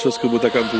Chose que Botakampu.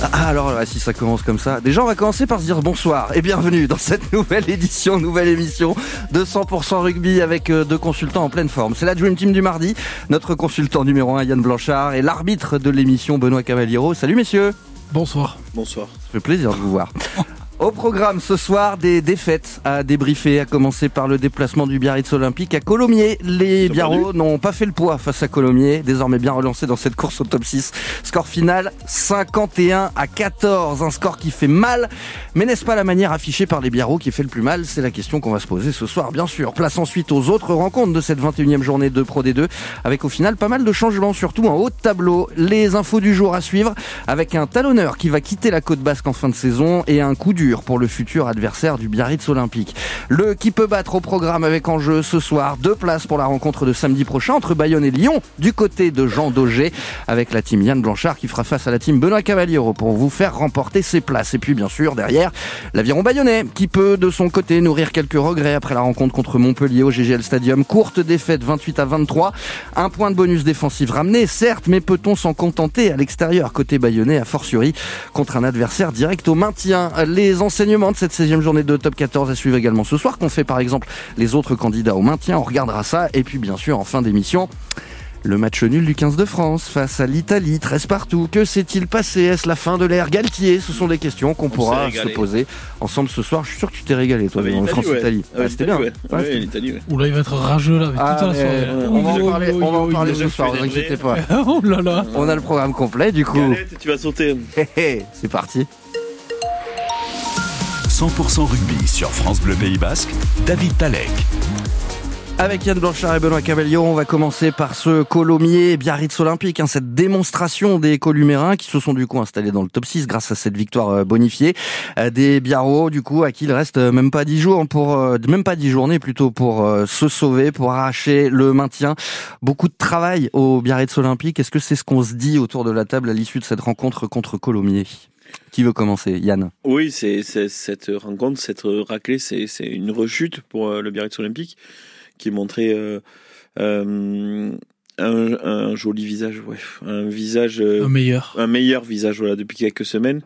Ah, alors si ça commence comme ça, déjà on va commencer par se dire bonsoir et bienvenue dans cette nouvelle édition, nouvelle émission de 100% rugby avec euh, deux consultants en pleine forme. C'est la Dream Team du mardi, notre consultant numéro 1 Yann Blanchard et l'arbitre de l'émission Benoît Cavaliero. Salut messieurs Bonsoir. Bonsoir. Ça fait plaisir de vous voir. Au programme ce soir, des défaites à débriefer, à commencer par le déplacement du Biarritz Olympique à Colomiers. Les Biarros n'ont pas fait le poids face à Colomiers, désormais bien relancé dans cette course au top 6. Score final 51 à 14, un score qui fait mal. Mais n'est-ce pas la manière affichée par les Biarros qui fait le plus mal? C'est la question qu'on va se poser ce soir, bien sûr. Place ensuite aux autres rencontres de cette 21e journée de Pro D2, avec au final pas mal de changements, surtout en haut de tableau. Les infos du jour à suivre, avec un talonneur qui va quitter la côte basque en fin de saison et un coup dur pour le futur adversaire du Biarritz Olympique. Le qui peut battre au programme avec en jeu ce soir deux places pour la rencontre de samedi prochain entre Bayonne et Lyon du côté de Jean Daugé avec la team Yann Blanchard qui fera face à la team Benoît Cavaliero pour vous faire remporter ses places. Et puis bien sûr derrière l'aviron bayonnais qui peut de son côté nourrir quelques regrets après la rencontre contre Montpellier au GGL Stadium. Courte défaite 28 à 23. Un point de bonus défensif ramené certes mais peut-on s'en contenter à l'extérieur? Côté bayonnais a fortiori contre un adversaire direct au maintien. Les enseignements de cette 16e journée de top 14 à suivre également ce soir, qu'on fait par exemple les autres candidats au maintien. On regardera ça. Et puis bien sûr, en fin d'émission, le match nul du 15 de France face à l'Italie, 13 partout. Que s'est-il passé? Est-ce la fin de l'ère Galtier? Ce sont des questions qu'on pourra se poser ensemble ce soir. Je suis sûr que tu t'es régalé, toi, France-Italie. Ah, c'était bien. Oula, il va être rageux là, avec ah, toute la soirée. on, va en parler, on va en parler ce soir, ne vous inquiétez pas. oh là là. On a le programme complet, du coup. Galette, tu vas sauter. C'est parti. 100% rugby sur France Bleu Pays Basque, David Talek. Avec Yann Blanchard et Benoît Cavalier, on va commencer par ce Colomiers Biarritz Olympique, hein, cette démonstration des Columérins qui se sont du coup installés dans le top 6 grâce à cette victoire euh, bonifiée euh, des Biarros, du coup à qui il reste euh, même pas 10 jours pour même pas 10 journées plutôt pour se sauver, pour arracher le maintien. Beaucoup de travail au Biarritz Olympique. Est-ce que c'est ce qu'on se dit autour de la table à l'issue de cette rencontre contre Colomiers? Qui veut commencer? Yann. Oui, c'est cette rencontre, cette raclée, c'est une rechute pour le Biarritz Olympique qui montrait euh, euh, un, un, joli visage, ouais, un visage, un meilleur, un meilleur visage voilà depuis quelques semaines.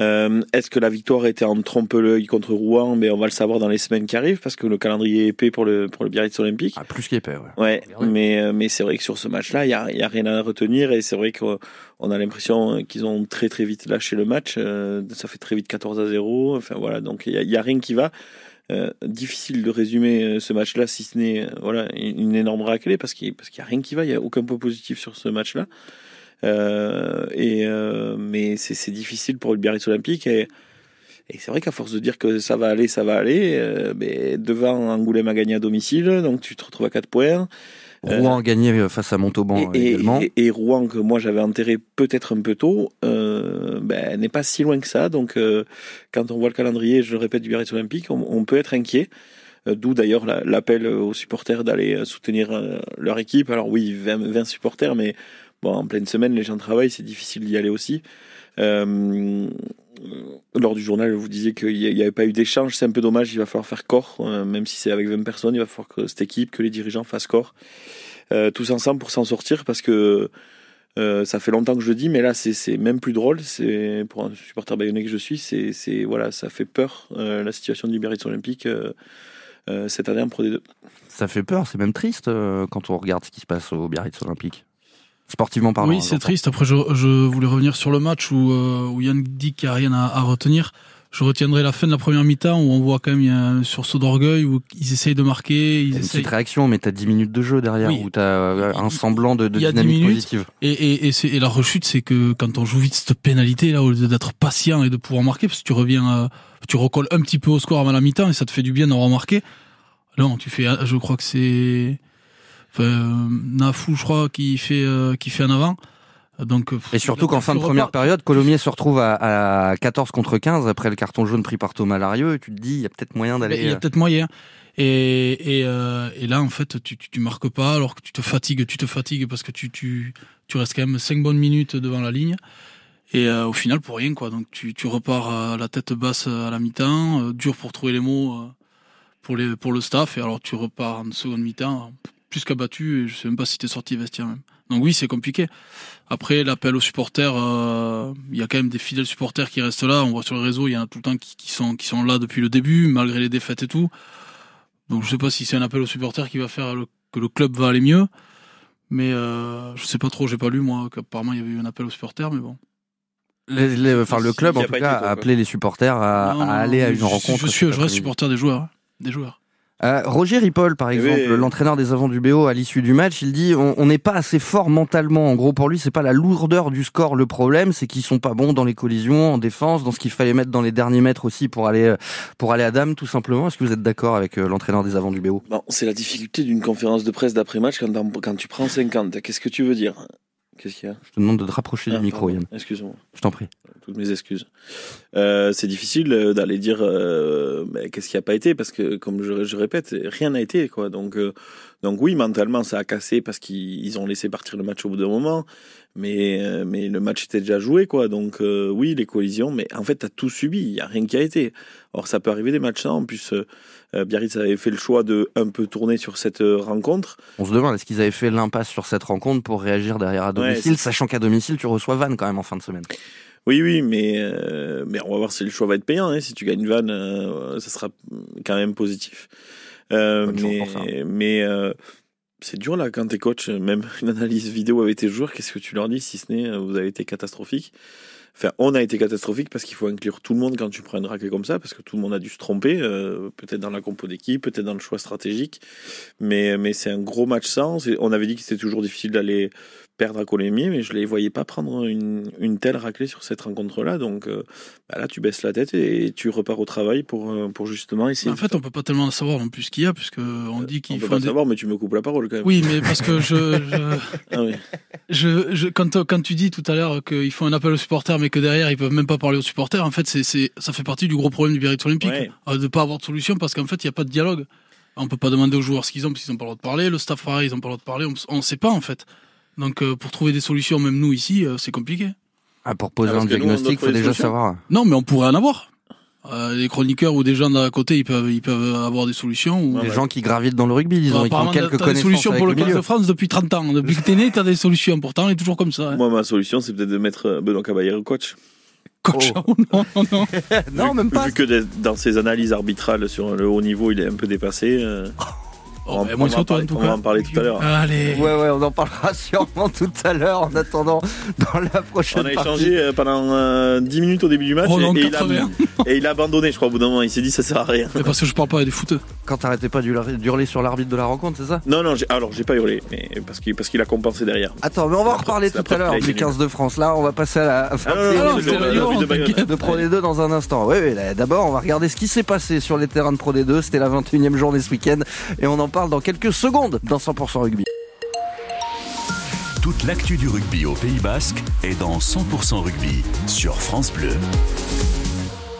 Euh, Est-ce que la victoire était en trompe-l'œil contre Rouen? Mais on va le savoir dans les semaines qui arrivent parce que le calendrier est épais pour le, pour le Biarritz Olympique. Ah, plus qu'épais, ouais. Ouais, mais, mais c'est vrai que sur ce match-là, il n'y a, y a rien à retenir et c'est vrai qu'on a l'impression qu'ils ont très très vite lâché le match. ça fait très vite 14 à 0. Enfin voilà, donc il n'y a, y a rien qui va. Euh, difficile de résumer euh, ce match-là si ce n'est euh, voilà une énorme raclée parce qu'il parce qu'il y a rien qui va, il y a aucun point positif sur ce match-là. Et mais c'est difficile pour le Biarritz Olympique et, et c'est vrai qu'à force de dire que ça va aller, ça va aller, mais devant Angoulême a gagné à domicile, donc tu te retrouves à 4 points. Rouen a gagné face à Montauban et, également. Et, Rouen, que moi j'avais enterré peut-être un peu tôt, euh, ben, n'est pas si loin que ça. Donc euh, quand on voit le calendrier, je le répète, du Biarritz Olympique, on, peut être inquiet. Euh, d'où d'ailleurs l'appel aux supporters d'aller soutenir leur équipe. Alors oui, 20, supporters, mais en pleine semaine, les gens travaillent, c'est difficile d'y aller aussi. Euh, lors du journal, vous disiez qu'il n'y avait pas eu d'échange. C'est un peu dommage. Il va falloir faire corps, même si c'est avec 20 personnes. Il va falloir que cette équipe, que les dirigeants fassent corps tous ensemble pour s'en sortir parce que euh, ça fait longtemps que je le dis, mais là, c'est même plus drôle. C'est pour un supporter bayonnais que je suis, c'est voilà, ça fait peur euh, la situation du Biarritz Olympique euh, cette année en Pro D2. Ça fait peur, c'est même triste quand on regarde ce qui se passe au Biarritz Olympique. Sportivement parlant. Oui, c'est triste. Après, je, je, voulais revenir sur le match où, où Yann dit qu'il n'y a rien à, à retenir je retiendrai la fin de la première mi-temps où on voit quand même il y a un sursaut d'orgueil où ils essayent de marquer. Ils une essayent... petite réaction, mais tu as 10 minutes de jeu derrière où tu as euh, un semblant de, de dynamique positive. Et, et, et, et, la rechute, c'est que quand on joue vite cette pénalité, là, au lieu d'être patient et de pouvoir marquer, parce que tu reviens, euh, tu recolles un petit peu au score avant la mi-temps et ça te fait du bien d'avoir marqué. Non, tu fais, je crois que c'est enfin, Nafou, je crois, qui fait, euh, qui fait en avant. Donc, euh, et surtout qu'en fin de première période, Colomiers se retrouve à, à, 14 contre 15 après le carton jaune pris par Thomas Larieux. Et tu te dis, il y a peut-être moyen d'aller. Il y a peut-être moyen. Et, et, euh, et, là, en fait, tu, tu, tu, marques pas alors que tu te fatigues, tu te fatigues parce que tu, tu, tu restes quand même 5 bonnes minutes devant la ligne. Et euh, au final, pour rien, quoi. Donc, tu, tu repars à la tête basse à la mi-temps, dur pour trouver les mots pour, les, pour le staff. Et alors, tu repars en seconde mi-temps, plus qu'abattu. Et je sais même pas si t'es sorti vestiaire même. Donc oui, c'est compliqué. Après, l'appel aux supporters, euh, il y a quand même des fidèles supporters qui restent là. On voit sur le réseau, il y en a tout le temps qui, qui sont qui sont là depuis le début, malgré les défaites et tout. Donc je sais pas si c'est un appel aux supporters qui va faire le- que le club va aller mieux. Mais euh, je sais pas trop, j'ai pas lu moi qu'apparemment il y avait eu un appel aux supporters, mais bon. Les- les- enfin, le club, en a tout cas, a appelé les supporters à, Non, à non, aller à une je- rencontre. Je suis, je reste supporter des joueurs, hein, des joueurs. Euh, Roger Ripoll, par Eh exemple, oui. l'entraîneur des avants du BO, à l'issue du match, il dit on n'est pas assez fort mentalement. En gros, pour lui, c'est pas la lourdeur du score le problème, c'est qu'ils sont pas bons dans les collisions, en défense, dans ce qu'il fallait mettre dans les derniers mètres aussi pour aller euh, pour aller à Dame, tout simplement. Est-ce que vous êtes d'accord avec euh, l'entraîneur des avants du BO Bon, c'est la difficulté d'une conférence de presse d'après-match quand, t'en- quand tu prends 50. Qu'est-ce que tu veux dire? Qu'est-ce qu'il y a Je te demande de te rapprocher Ah, du micro, pardon. Yann. Excuse-moi. Je t'en prie. toutes mes excuses. Euh, c'est difficile euh, d'aller dire euh, mais qu'est-ce qui a pas été? Parce que comme je, je répète, rien n'a été quoi. Donc euh, donc oui, mentalement ça a cassé parce qu'ils ils ont laissé partir le match au bout d'un moment, mais mais le match était déjà joué quoi. Donc oui, les collisions, mais en fait tu as tout subi, il y a rien qui a été. Or ça peut arriver des matchs là en plus Biarritz avait fait le choix de un peu tourner sur cette euh, rencontre. On se demande est-ce qu'ils avaient fait l'impasse sur cette rencontre pour réagir derrière à domicile, sachant qu'à domicile tu reçois Vannes quand même en fin de semaine. Oui, oui, mais, euh, mais on va voir si le choix va être payant. Hein. Si tu gagnes Van, euh, ça sera quand même positif. Euh, mais pour ça. mais euh, c'est dur là quand t'es coach, même une analyse vidéo avec tes joueurs, qu'est-ce que tu leur dis si ce n'est euh, vous avez été catastrophique? Enfin, on a été catastrophique parce qu'il faut inclure tout le monde quand tu prends une raclée comme ça, parce que tout le monde a dû se tromper, euh, peut-être dans la compo d'équipe, peut-être dans le choix stratégique. Mais, mais c'est un gros match sans. On avait dit que c'était toujours difficile d'aller perdre à Colémier, mais je ne les voyais pas prendre une, une telle raclée sur cette rencontre-là. Donc euh, bah là, tu baisses la tête et tu repars au travail pour, euh, pour justement essayer. En fait, on peut pas tellement savoir non plus ce qu'il y a, puisque on dit on qu'il peut faut pas un dé- savoir, mais tu me coupes la parole quand même. Oui, mais parce que je, je, Ah oui. je, je- quand, quand tu dis tout à l'heure qu'ils font un appel aux supporters, mais que derrière ils peuvent même pas parler aux supporters, en fait, c'est, ça fait partie du gros problème du Biarritz Olympique, Ouais. euh, de pas avoir de solution, parce qu'en fait, il y a pas de dialogue. On peut pas demander aux joueurs ce qu'ils ont, parce qu'ils ont pas le droit de parler. Le staff, pareil, ils ont pas le droit de parler. On, on sait pas, en fait. Donc, euh, pour trouver des solutions, même nous ici, euh, c'est compliqué. Ah, pour poser Ah, parce un que nous, on diagnostic, doit il faut trouver des déjà solutions. savoir. Non, mais on pourrait en avoir. Euh, les chroniqueurs ou des gens d'à côté, ils peuvent, ils peuvent avoir des solutions. Ou... Ouais, Les ouais. gens qui gravitent dans le rugby, ils ont, ils ont Apparemment, quelques t'as des connaissances solutions avec pour le le 15 milieu. de France depuis 30 ans. Depuis que t'es né, t'as des solutions. Pourtant, on est toujours comme ça. hein. Moi, ma solution, c'est peut-être de mettre euh, Benoît Caballero coach. Coach, Oh. non, non, non. Non, Vu- même pas. Vu que dans ses analyses arbitrales sur le haut niveau, il est un peu dépassé. euh, Oh, on, va- moi, on va sur en toi, parler- en tout on cas. va en parler tout à l'heure. Allez. Ouais, ouais, on en parlera sûrement tout à l'heure. En attendant, dans la prochaine On a partie. échangé euh, pendant euh, 10 minutes au début du match Oh et, et il a, 80. et il a abandonné, je crois, au bout d'un moment. Il s'est dit ça sert à rien. C'est parce que je parle pas des footeux. Quand t'arrêtais pas d'hurler sur l'arbitre de la rencontre, c'est ça? Non, non, alors j'ai pas hurlé, mais parce qu'il parce qu'il a compensé derrière. Attends, mais on va en reparler tout à l'heure du été 15 de France. Là, on va passer à la Ah non, 21e non, non, non, c'est c'est le- la le- Lyon, le- le- t'inquiète. de Pro D2 dans un instant. Oui, oui, d'abord, on va regarder ce qui s'est passé sur les terrains de Pro D2. C'était la 21e journée ce week-end et on en parle dans quelques secondes dans 100% rugby. Toute l'actu du rugby au Pays Basque est dans 100% rugby sur France Bleu.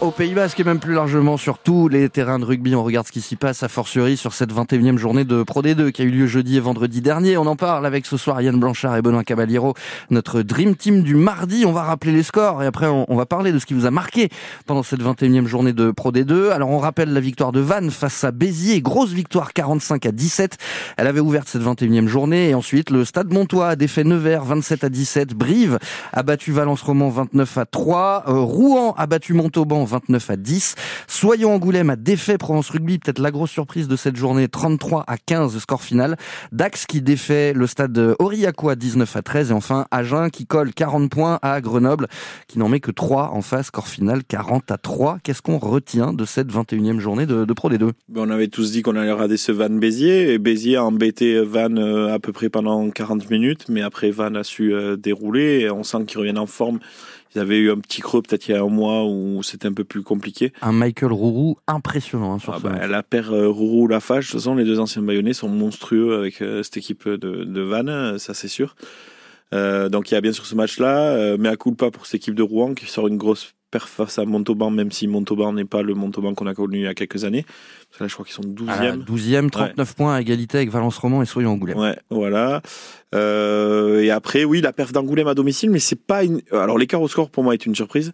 Au Pays Basque et même plus largement sur tous les terrains de rugby, on regarde ce qui s'y passe à fortiori sur cette 21e journée de Pro D2 qui a eu lieu jeudi et vendredi dernier. On en parle avec ce soir Yann Blanchard et Benoît Caballero, notre Dream Team du mardi. On va rappeler les scores et après on, va parler de ce qui vous a marqué pendant cette 21e journée de Pro D2. Alors on rappelle la victoire de Vannes face à Béziers, grosse victoire 45 à 17. Elle avait ouvert cette 21e journée et ensuite le Stade Montois a défait Nevers 27 à 17. Brive a battu Valence Roman 29 à 3. Euh, Rouen a battu Montauban 29 à 10. Soyons Angoulême a défait Provence Rugby, peut-être la grosse surprise de cette journée, 33 à 15 le score final. Dax qui défait le stade Aurillacois 19 à 13 et enfin Agen qui colle 40 points à Grenoble qui n'en met que 3 en face, score final 40 à 3. Qu'est-ce qu'on retient de cette 21e journée de, Pro D2 Ben, on avait tous dit qu'on allait regarder ce Van Béziers et Béziers a embêté Van euh, à peu près pendant 40 minutes, mais après Van a su euh, dérouler et on sent qu'ils reviennent en forme. Ils avaient eu un petit creux peut-être il y a un mois où c'était un peu plus compliqué. Un Michael Rourou impressionnant hein, sur Ah ce bah, la paire euh, Rourou Lafage, de toute façon les deux anciens baïonnés sont monstrueux avec euh, cette équipe de, de Van, euh, ça c'est sûr. Euh, donc il y a bien sûr ce match-là, mais à coup pas pour cette équipe de Rouen qui sort une grosse perf face à Montauban, même si Montauban n'est pas le Montauban qu'on a connu il y a quelques années. Parce que là je crois qu'ils sont 12e. À la 12e, 39 points à égalité avec Valence Roman et Soyons Angoulême. Ouais, voilà. Euh, et après, oui, la perf d'Angoulême à domicile, mais c'est pas une. Alors l'écart au score pour moi est une surprise,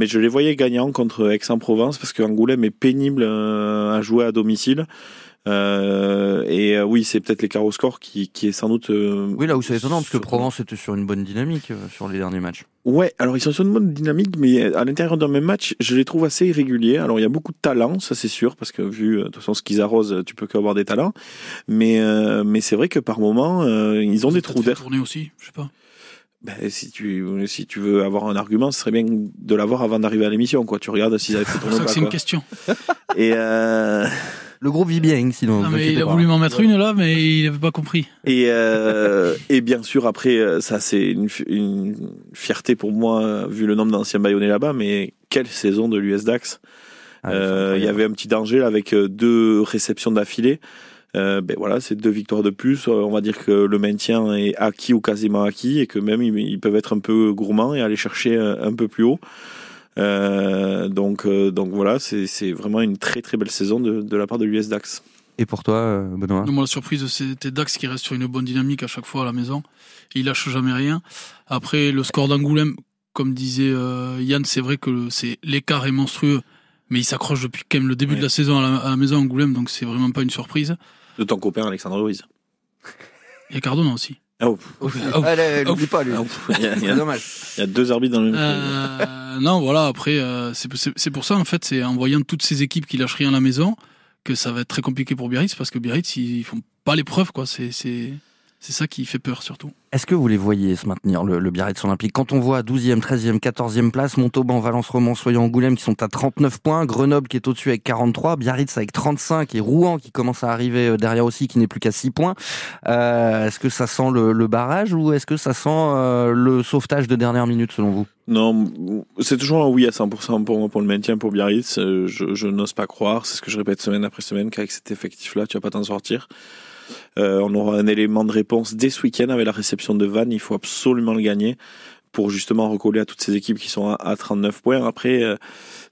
mais je les voyais gagnants contre Aix-en-Provence parce que Angoulême est pénible euh, à jouer à domicile. Euh, et euh, oui, c'est peut-être l'écart au score qui, qui est sans doute. euh, Oui, là où c'est étonnant, parce que Provence était sur une bonne dynamique euh, sur les derniers matchs. Ouais, alors ils sont sur une bonne dynamique, mais à l'intérieur d'un même match, je les trouve assez irréguliers. Alors il y a beaucoup de talent, ça c'est sûr, parce que vu de toute façon ce qu'ils arrosent, tu peux qu'avoir des talents. Mais euh, mais c'est vrai que par moment, euh, ils ont des trous d'air. Tourner aussi, je sais pas. Ben, si tu si tu veux avoir un argument, ce serait bien de l'avoir avant d'arriver à l'émission. Quoi, tu regardes s'ils avaient fait C'est pour tourner ça ou que pas. c'est une question. Et euh, Le groupe vit bien, sinon. Non, mais il a pas. voulu m'en mettre une là, mais il avait pas compris. Et, euh, et bien sûr, après, euh, ça c'est une, fi- une fierté pour moi, euh, vu le nombre d'anciens baïonnés là-bas, mais quelle saison de l'US Dax Ah, Euh, Il y avait un petit danger là, avec deux réceptions d'affilée. Euh, ben voilà, c'est deux victoires de plus. On va dire que le maintien est acquis ou quasiment acquis et que même ils, ils peuvent être un peu gourmands et aller chercher un peu plus haut. Euh, donc, euh, donc voilà, c'est c'est vraiment une très très belle saison de, de la part de l'US Dax. Et pour toi, euh, Benoît? Non, moi, la surprise, c'était Dax qui reste sur une bonne dynamique à chaque fois à la maison. Il lâche jamais rien. Après, le score d'Angoulême, comme disait euh, Yann, c'est vrai que c'est l'écart est monstrueux, mais il s'accroche depuis quand même le début Ouais. de la saison à la, à la maison Angoulême, donc c'est vraiment pas une surprise. De ton copain Alexandre Ruiz. Et Cardona aussi. Ah, oh, Ah, n'oublie pas, lui. ah, oh, il y, a- il y C'est dommage. il y a deux arbitres dans le même club. Euh, non, voilà, après, euh, c'est pour ça, en fait, c'est en voyant toutes ces équipes qui lâchent rien à la maison que ça va être très compliqué pour Biarritz, parce que Biarritz, ils font pas l'épreuve, quoi. C'est c'est- ça qui fait peur, surtout. Est-ce que vous les voyez se maintenir, le, le Biarritz Olympique? Quand on voit 12e, 13e, 14e place, Montauban, Valence, Romans, Soyons, Angoulême qui sont à 39 points, Grenoble qui est au-dessus avec 43, Biarritz avec 35 et Rouen qui commence à arriver euh, derrière aussi qui n'est plus qu'à 6 points. Euh, est-ce que ça sent le, le barrage ou est-ce que ça sent euh, le sauvetage de dernière minute selon vous? Non, c'est toujours un oui à 100% pour moi pour le maintien pour Biarritz. Je, je n'ose pas croire, c'est ce que je répète semaine après semaine, qu'avec cet effectif-là, tu vas pas t'en sortir. Euh, on aura un élément de réponse dès ce week-end avec la réception de Vannes. Il faut absolument le gagner pour justement recoller à toutes ces équipes qui sont à, à 39 points. Après, euh,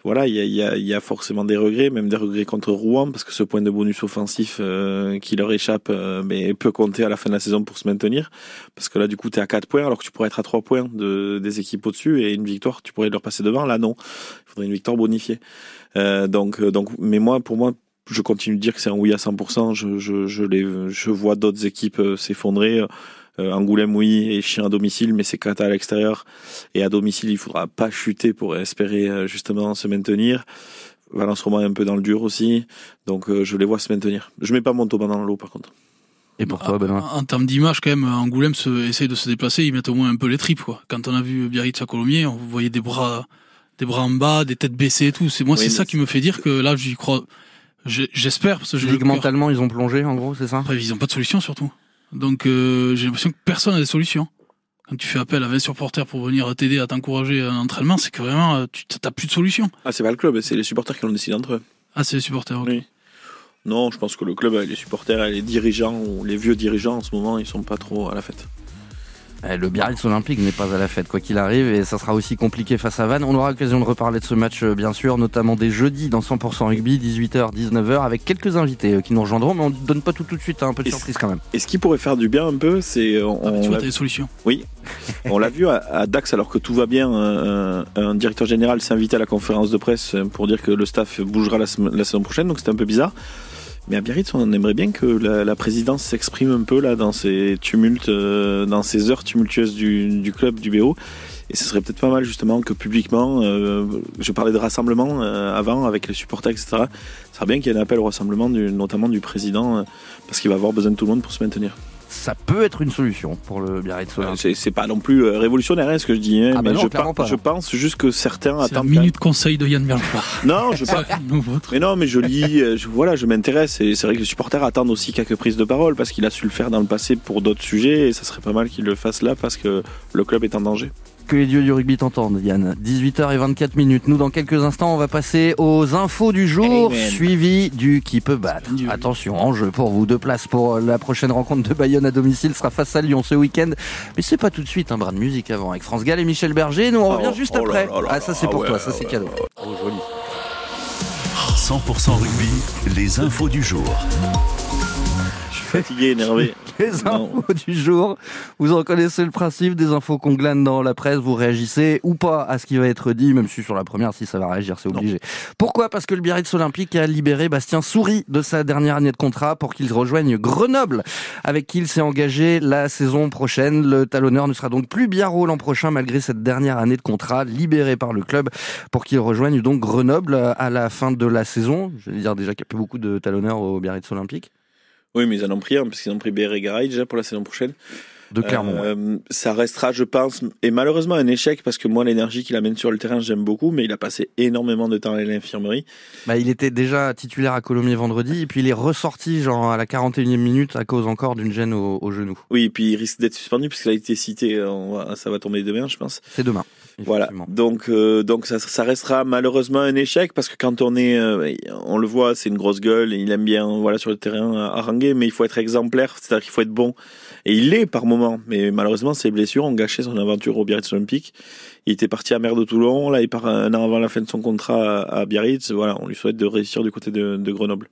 voilà, il y a, forcément des regrets, même des regrets contre Rouen, parce que ce point de bonus offensif euh, qui leur échappe mais peut compter à la fin de la saison pour se maintenir. Parce que là, du coup, tu es à 4 points, alors que tu pourrais être à 3 points de, des équipes au-dessus, et une victoire, tu pourrais leur passer devant. Là, non. Il faudrait une victoire bonifiée. Donc, donc, mais moi, pour moi, je continue de dire que c'est un oui à 100%. Je, je, je, les, je vois d'autres équipes euh, s'effondrer. Euh, Angoulême, oui, et chien à domicile, mais c'est Kata à l'extérieur. Et à domicile, il faudra pas chuter pour espérer euh, justement se maintenir. Valence Romain est un peu dans le dur aussi. Donc, euh, je les vois se maintenir. Je mets pas Montauban dans l'eau, par contre. Et pour toi, Benoît En, termes d'image, quand même, Angoulême se, essaye de se déplacer, ils mettent au moins un peu les tripes, quoi. Quand on a vu Biarritz à Colomiers, on voyait des bras, des bras en bas, des têtes baissées et tout. C'est moi, Oui, c'est ça qui me fait dire que là, j'y crois. J'espère parce que cœur- Mentalement, ils ont plongé, en gros, c'est ça Après, ils n'ont pas de solution surtout. Donc, euh, j'ai l'impression que personne n'a des solutions. Quand tu fais appel à 20 supporters pour venir t'aider à t'encourager à l'entraînement, c'est que vraiment, euh, tu n'as plus de solution. Ah, c'est pas le club, c'est les supporters qui l'ont décidé entre eux. Ah, c'est les supporters. Oui. Non, je pense que le club, les supporters et les dirigeants, ou les vieux dirigeants en ce moment, ils sont pas trop à la fête. Eh, Le Biarritz Olympique n'est pas à la fête, quoi qu'il arrive, et ça sera aussi compliqué face à Vannes. On aura l'occasion de reparler de ce match, euh, bien sûr, notamment des jeudis dans 100% rugby, 18h, 19h, avec quelques invités euh, qui nous rejoindront, mais on ne donne pas tout tout de suite, hein, un peu de Et surprise quand même. Et ce qui pourrait faire du bien un peu, c'est on, Ah, tu on vois, l'a- t'as des solutions. on l'a vu à, à Dax alors que tout va bien. Un, un directeur général s'est invité à la conférence de presse pour dire que le staff bougera la, la saison prochaine, donc c'était un peu bizarre. Mais à Biarritz, on aimerait bien que la, présidence s'exprime un peu là dans ces tumultes, euh, dans ces heures tumultueuses du, club du BO. Et ce serait peut-être pas mal justement que publiquement, euh, je parlais de rassemblement euh, avant avec les supporters, etc. Ce serait bien qu'il y ait un appel au rassemblement, notamment du président, parce qu'il va avoir besoin de tout le monde pour se maintenir. Ça peut être une solution pour le Biarritz Olympique. C'est c'est pas non plus euh, révolutionnaire hein, ce que je dis, hein, Ah bah mais non, je, clairement par- pas. je pense juste que certains attendent. minute conseil de Yann Bergeron. Non, je pas. Mais non, mais je lis, euh, je, voilà, je m'intéresse et c'est vrai que les supporters attendent aussi quelques prises de parole parce qu'il a su le faire dans le passé pour d'autres sujets et ça serait pas mal qu'il le fasse là parce que le club est en danger. Que les dieux du rugby t'entendent, Yann. 18h24 minutes. Nous, dans quelques instants, on va passer aux infos du jour, Amen. suivi du qui peut battre. Dieu. Attention, enjeu pour vous. Deux places pour la prochaine rencontre de Bayonne à domicile sera face à Lyon ce week-end. Mais c'est pas tout de suite un bras de musique avant avec France Gall et Michel Berger. Nous, on revient Oh, juste oh après. là là ah, ça, c'est pour ouais, toi. Ça, c'est ouais, cadeau. ouais. Oh, joli. 100% rugby, les infos du jour. Fatigué, énervé. Les infos du jour. Vous reconnaissez le principe des infos qu'on glane dans la presse. Vous réagissez ou pas à ce qui va être dit, même si sur la première, si ça va réagir, c'est obligé. Pourquoi? Parce que le Biarritz Olympique a libéré Bastien Souris de sa dernière année de contrat pour qu'il rejoigne Grenoble, avec qui il s'est engagé la saison prochaine. Le talonneur ne sera donc plus Biarro l'an prochain, malgré cette dernière année de contrat libéré par le club pour qu'il rejoigne donc Grenoble à la fin de la saison. Je vais dire déjà qu'il n'y a plus beaucoup de talonneurs au Biarritz Olympique. Oui, mais ils en ont pris un, parce qu'ils ont pris BR et Garay déjà pour la saison prochaine. De Clermont. Euh, ça restera, je pense, et malheureusement un échec, parce que moi, l'énergie qu'il amène sur le terrain, j'aime beaucoup, mais il a passé énormément de temps à l'infirmerie. Bah, il était déjà titulaire à Colomiers vendredi, et puis il est ressorti genre à la 41e minute à cause encore d'une gêne au, au genou. Oui, et puis il risque d'être suspendu, puisqu'il a été cité, euh, on va- ça va tomber demain, je pense. C'est demain. Voilà. Donc, euh, donc ça, ça restera malheureusement un échec parce que quand on est, euh, on le voit, c'est une grosse gueule. et Il aime bien, voilà, sur le terrain à haranguer, mais il faut être exemplaire, c'est-à-dire qu'il faut être bon. Et il l'est par moment, mais malheureusement ses blessures ont gâché son aventure au Biarritz Olympique. Il était parti à Mer de Toulon, là il part un an avant la fin de son contrat à, à Biarritz. Voilà, on lui souhaite de réussir du côté de, de Grenoble.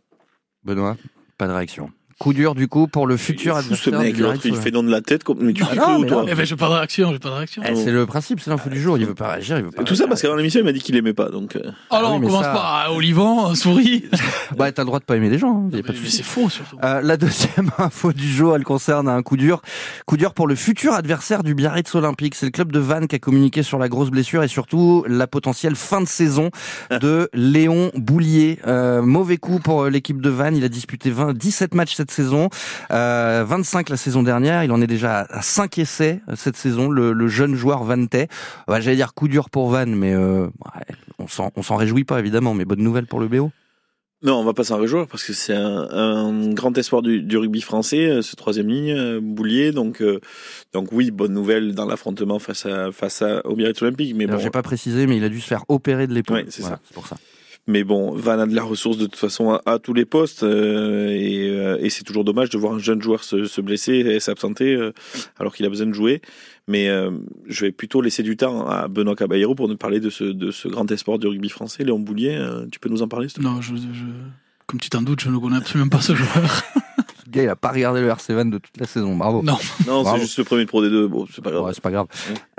Benoît, pas de réaction. Coup dur du coup pour le futur fou, ce adversaire mec, du l'autre, Biarritz il Olympique. fait don de la tête. Comme... Mais tu Ah fais quoi, toi. Eh ben, j'ai pas de réaction, j'ai pas de réaction. Eh, c'est le principe, c'est l'info du jour. Il veut pas réagir, il veut pas. Tout ça parce qu'avant l'émission, il m'a dit qu'il aimait pas. Donc, euh, Alors, oui, on commence pas à Olivant, souris. Bah, t'as le droit de pas aimer les gens. hein, y a mais pas de mais souci. c'est faux, surtout. Euh, la deuxième info du jour, elle concerne un coup dur. Coup dur pour le futur adversaire du Biarritz Olympique. C'est le club de Vannes qui a communiqué sur la grosse blessure et surtout la potentielle fin de saison de Léon Boulier. Euh, mauvais coup pour l'équipe de Vannes. Il a disputé 20, 17 matchs cette saison, euh, 25 la saison dernière. Il en est déjà à 5 essais euh, cette saison, le, le jeune joueur vannetais. Bah, J'allais dire coup dur pour Vannes, mais euh, on s'en réjouit pas évidemment. Mais bonne nouvelle pour le BO. Non, on va pas s'en réjouir parce que c'est un, un grand espoir du, du rugby français, euh, ce troisième ligne, euh, Boulier. Donc, euh, donc oui, bonne nouvelle dans l'affrontement face à face à, au Biarritz Olympique. Mais Alors, bon, J'ai pas précisé, mais il a dû se faire opérer de l'épaule. Ouais, c'est ça. C'est pour ça. Mais bon, Van a de la ressource de toute façon à, tous les postes euh, et, euh, et c'est toujours dommage de voir un jeune joueur se, se blesser et s'absenter euh, alors qu'il a besoin de jouer. Mais euh, je vais plutôt laisser du temps à Benoît Caballero pour nous parler de ce, de ce grand espoir du rugby français, Léon Boulier. Euh, tu peux nous en parler Non, je, je- comme tu t'en doutes, je ne connais absolument pas ce joueur. Gars, il a pas regardé le RC Van de toute la saison. Bravo. Non. Non, c'est juste le premier de Pro D2. Bon, c'est pas grave. Ouais, c'est pas grave.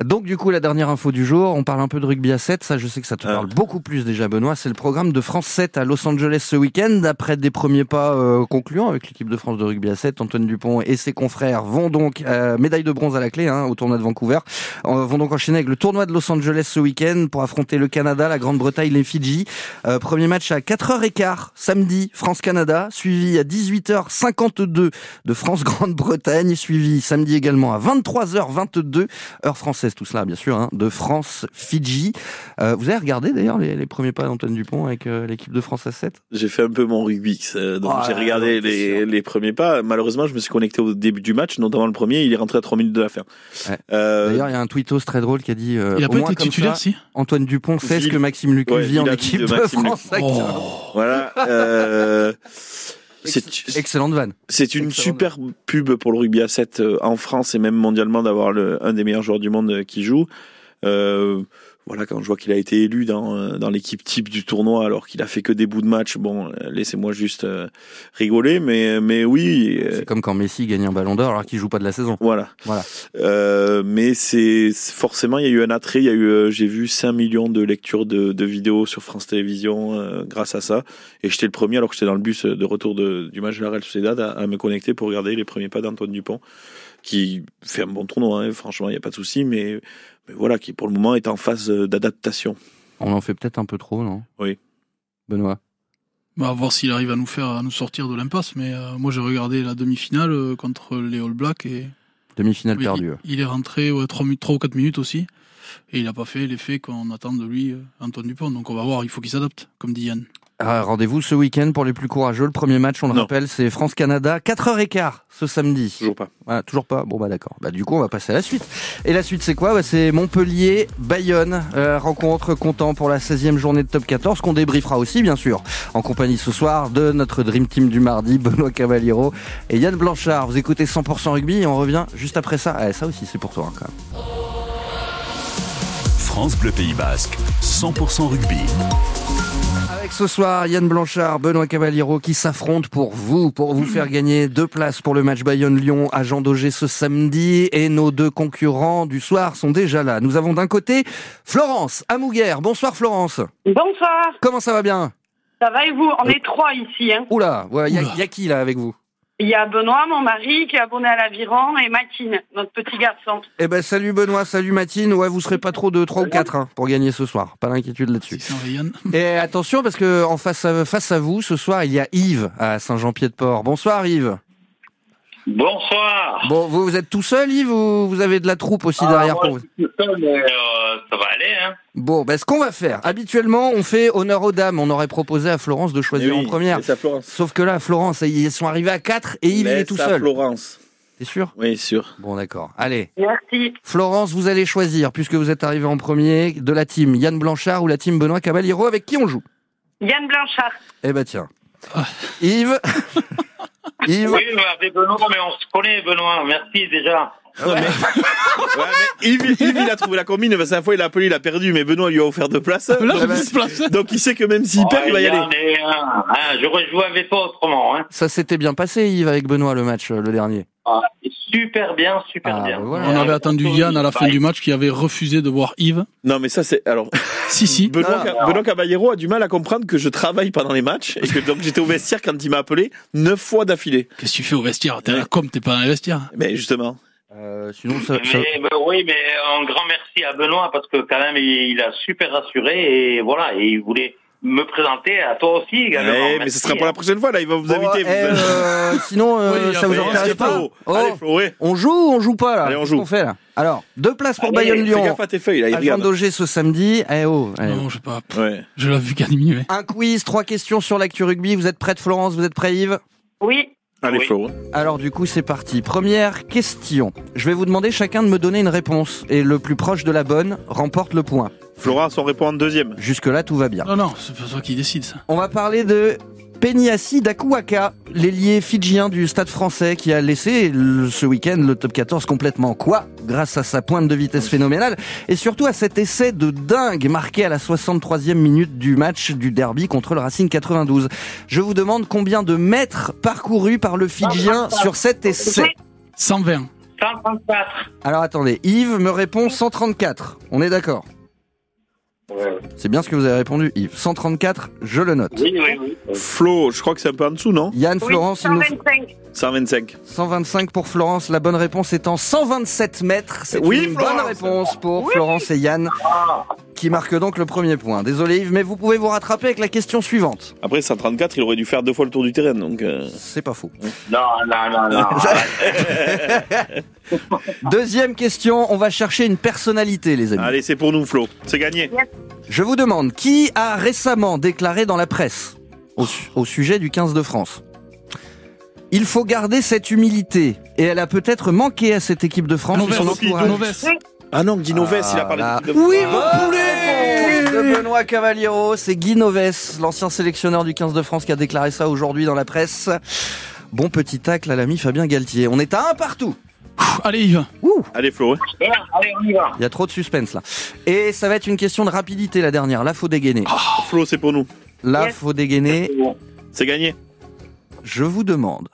Donc du coup, la dernière info du jour, on parle un peu de rugby à 7. Ça, je sais que ça te Ah. parle beaucoup plus déjà, Benoît. C'est le programme de France 7 à Los Angeles ce week-end. Après des premiers pas euh, concluants avec l'équipe de France de rugby à 7, Antoine Dupont et ses confrères vont donc euh, médaille de bronze à la clé hein, au tournoi de Vancouver. Euh, vont donc enchaîner avec le tournoi de Los Angeles ce week-end pour affronter le Canada, la Grande-Bretagne, les Fidji. Euh, premier match à 4h15 samedi, France-Canada, suivi à 18h52 de France-Grande-Bretagne, suivi samedi également à 23h22 heure française, tout cela bien sûr, hein, de France-Fidji. Euh, vous avez regardé d'ailleurs les, les premiers pas d'Antoine Dupont avec euh, l'équipe de France à 7 J'ai fait un peu mon rugby, euh, donc Ah, j'ai regardé les, premiers pas. Malheureusement, je me suis connecté au début du match, notamment le premier. Il est rentré à 3 minutes de la fin. Ouais. Euh, D'ailleurs, il y a un tweetos très drôle qui a dit euh, Il a au pas moins été comme titulaire, ça, si? Antoine Dupont sait ce que Maxime Lucu Ouais, vit en équipe de, France. à Oh. 15. voilà. C'est Excellente vanne. c'est une Excellent. super pub pour le rugby à 7 euh, en France et même mondialement d'avoir un des meilleurs joueurs du monde euh, qui joue. Euh, voilà, quand je vois qu'il a été élu dans, euh, dans l'équipe type du tournoi alors qu'il a fait que des bouts de match, bon, euh, laissez-moi juste euh, rigoler, mais, mais oui. C'est comme quand Messi gagne un ballon d'or alors qu'il joue pas de la saison. Voilà. Voilà. Euh, mais c'est forcément il y a eu un attrait. Il y a eu, euh, j'ai vu 5 millions de lectures de, de vidéos sur France Télévisions euh, grâce à ça. Et j'étais le premier alors que j'étais dans le bus de retour de, du match de la Real Sociedad à, à me connecter pour regarder les premiers pas d'Antoine Dupont, qui fait un bon tournoi. hein, franchement, il n'y a pas de souci, mais, mais voilà, qui pour le moment est en phase euh, d'adaptation. On en fait peut-être un peu trop, non? Oui. Benoît? Bah, à voir s'il arrive à nous faire, à nous sortir de l'impasse. Mais euh, moi, j'ai regardé la demi-finale euh, contre les All Blacks et Demi-finale oui, perdue. il, il est rentré ouais, 3, ou 4 minutes aussi. Et il n'a pas fait l'effet qu'on attend de lui, Antoine Dupont. Donc on va voir, il faut qu'il s'adapte, comme dit Yann. Ah, Rendez-vous ce week-end pour les plus courageux. Le premier match, on le Non. rappelle, c'est France-Canada, 4h15 ce samedi. Toujours pas. Voilà, toujours pas. Bon bah d'accord. Bah du coup on va passer à la suite. Et la suite c'est quoi? Bah, C'est Montpellier Bayonne Euh, rencontre comptant pour la 16e journée de Top 14 qu'on débriefera aussi bien sûr en compagnie ce soir de notre Dream Team du mardi Benoît Cavaliero et Yann Blanchard. Vous écoutez 100% rugby et on revient juste après ça. Ah, ça aussi c'est pour toi hein, quand même. France Bleu Pays Basque, 100% rugby. Avec ce soir Yann Blanchard, Benoît Cavaliero qui s'affrontent pour vous, pour vous faire gagner deux places pour le match Bayonne-Lyon à Jean Daugé ce samedi. Et nos deux concurrents du soir sont déjà là. Nous avons d'un côté Florence Amouguer. Bonsoir Florence. Bonsoir, Comment ça va bien? Ça va et vous? On est trois ici. Hein. Oula, il y a qui là avec vous? Il y a Benoît, mon mari, qui est abonné à l'aviron, et Matine, notre petit garçon. Eh ben salut Benoît, salut Matine. Ouais, vous serez pas trop de 3 ou 4 pour gagner ce soir. Pas d'inquiétude là-dessus. 600 Yann. Et attention parce que en face à, face à vous ce soir, il y a Yves à Saint-Jean-Pied-de-Port. Bonsoir Yves. Bonsoir. Bon, vous, vous êtes tout seul Yves ou vous avez de la troupe aussi Ah, derrière moi, pour vous je suis tout seul, mais euh, ça va aller. Hein. Bon, ben ce qu'on va faire, habituellement on fait honneur aux dames. On aurait proposé à Florence de choisir oui, en première. C'est ça, Florence. Sauf que là, Florence, ils sont arrivés à 4 et Yves il est tout seul. Florence. T'es sûr? Oui, sûr. Bon, d'accord. Allez, Merci. Florence, vous allez choisir, puisque vous êtes arrivé en premier, de la team Yann Blanchard ou la team Benoît Cavaliero, avec qui on joue? Yann Blanchard. Eh ben tiens. Yves? Yves Oui, mais avec Benoît, mais on se connaît, Benoît. Merci déjà. Non, mais... ouais, mais Yves, Yves, il a trouvé la combine, parce que la fois il a appelé, il a perdu, mais Benoît lui a offert deux places. Là, se place. donc il sait que même s'il perd, Oh, il va y aller. mais, hein, hein, J'aurais joué avec toi autrement. Hein. Ça s'était bien passé, Yves, avec Benoît, le match, euh, le dernier. Ah, super bien, super Ah, bien. bah voilà. On avait attendu Yann à la fin Bah, du match qui avait refusé de voir Yves. Non, mais ça, c'est. Alors, Si, si. Benoît, Ah. Benoît Caballero a du mal à comprendre que je travaille pendant les matchs et que donc j'étais au vestiaire quand il m'a appelé neuf fois d'affilée. Qu'est-ce que tu fais au vestiaire? T'es à la Ouais. com, t'es pas dans les vestiaires. Mais justement. Euh, sinon, ça, ça- Mais, mais oui, mais un grand merci à Benoît parce que quand même il, il a super rassuré et voilà, et il voulait me présenter à toi aussi également. Ouais, mais ce sera pour la hein. prochaine fois, là, il va vous Bon, inviter. eh, vous- euh, sinon, euh, Oui, ça vous intéresse pas. Oh, Allez, Flo, ouais. On joue ou on joue pas là Allez, on Qu'est-ce joue. qu'on fait là Alors, deux places pour Allez, Fais Bayonne-Lyon gaffe à tes feuilles, là, il. Daugé ce samedi. Eh oh, allez. Non, je sais pas. Ouais. Je l'ai vu qu'à diminuer. Un quiz, trois questions sur l'actu rugby. Vous êtes prête Florence Vous êtes prêt Yves? Oui. Allez, Oui. Alors du coup c'est parti. Première question. Je vais vous demander chacun de me donner une réponse et le plus proche de la bonne remporte le point. Florence, on répond en deuxième. Jusque là tout va bien. Non, non, c'est pas toi qui décide ça. On va parler de Penyassi Dakuaka, l'ailier fidjien du Stade français qui a laissé le- ce week-end le top 14 complètement quoi? Grâce à sa pointe de vitesse phénoménale et surtout à cet essai de dingue marqué à la 63e minute du match du derby contre le Racing 92. Je vous demande combien de mètres parcourus par le fidjien sur cet essai. 120. 134. Alors attendez, Yves me répond 134. On est d'accord? Ouais. C'est bien ce que vous avez répondu Yves. 134, je le note. Oui, oui, oui. Flo, je crois que c'est un peu en dessous, non? Yann, Oui, Florence, il nous faut 125. 125. 125 pour Florence. La bonne réponse étant 127 mètres. C'est Oui, une Florence. bonne réponse pour Florence et Yann, qui marquent donc le premier point. Désolé Yves, mais vous pouvez vous rattraper avec la question suivante. Après, 134, il aurait dû faire deux fois le tour du terrain, donc. euh, C'est pas faux. Non, non, non. Deuxième question, on va chercher une personnalité, les amis. Allez, c'est pour nous, Flo. C'est gagné. Je vous demande, qui a récemment déclaré dans la presse, au, su- au sujet du 15 de France, il faut garder cette humilité, et elle a peut-être manqué à cette équipe de France. Son entourage. Noves. Ah non, Guy Noves, il a Ah, parlé là. de l'équipe de Oui, France. mon poulet de Benoît Cavaliero, c'est Guy Noves, l'ancien sélectionneur du 15 de France qui a déclaré ça aujourd'hui dans la presse. Bon petit tacle à l'ami Fabien Galtier. On est à un partout. Allez Yves. Ouh, Allez, Flo. ouais. Bien, allez, on y va. il y a trop de suspense là. Et ça va être une question de rapidité la dernière. Là, faut dégainer. Flo, c'est pour nous. Là, Yes. faut dégainer. C'est gagné. Je vous demande,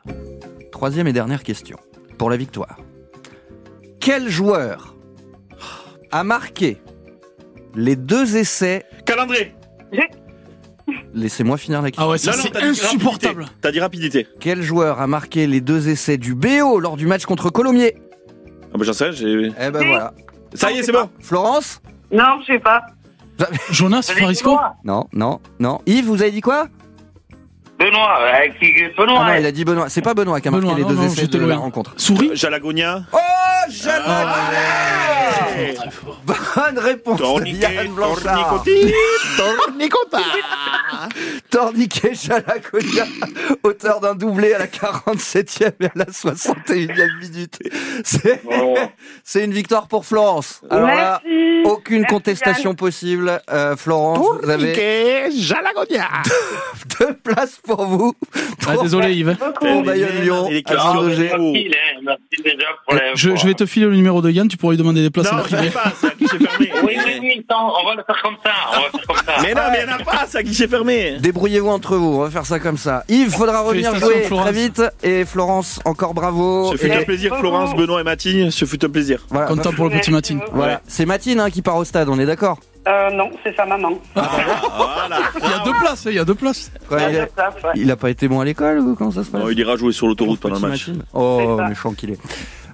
troisième et dernière question, pour la victoire. Quel joueur a marqué les deux essais? Calendré. Laissez-moi finir la question. Ah ouais, ça c'est insupportable. T'as dit rapidité. Quel joueur a marqué les deux essais du BO lors du match contre Colomiers? Ah bah j'en sais, j'ai... Eh ben voilà. Ça y est, c'est bon. Florence? Non, je sais pas. Jonas Allez, Farisco. Non, non, non. Yves, vous avez dit quoi? Benoît, euh, qui- Benoît. Ah non, il a dit Benoît. C'est pas Benoît qui a marqué Benoît, les non, deux non, essais de la rencontre. Souris Jalagonia. Oh, très fort. Bonne réponse de Tourniquet, Yann Blanchard. tournicota. Torniquet Jalaconia, auteur d'un doublé à la 47e et à la 61e minute. C'est une victoire pour Florence. Alors là, Merci. aucune Merci, contestation possible. Euh, Florence, vous avez Jalagonia. deux places pour vous. Ah, désolé Yves. Pour à hein. merci déjà pour les. Je, je vais te filer le numéro de Yann, tu pourras lui demander des places à Non, la j'en ai privée. pas, c'est à guichet fermé. Oui, oui, oui, attends, on va le faire comme ça. On va le faire comme ça. Mais non, mais il n'y en a pas, c'est à guichet fermé. Débrouillez-vous entre vous, on va faire ça comme ça. Yves, faudra revenir jouer Florence. très vite. Et Florence, encore bravo. Ce fut Et- un plaisir, Florence, Benoît et Mathilde, ce fut un plaisir. Voilà, Content pour le petit Matine. voilà. c'est Matine hein, qui part au stade, on est d'accord Euh, non, c'est sa maman. Voilà. Il y a deux places, il y a deux places. Quoi, il, a, Ouais. il a pas été bon à l'école ou comment ça se passe Non, il ira jouer sur l'autoroute pendant le match. Oh, C'est ça. méchant qu'il est.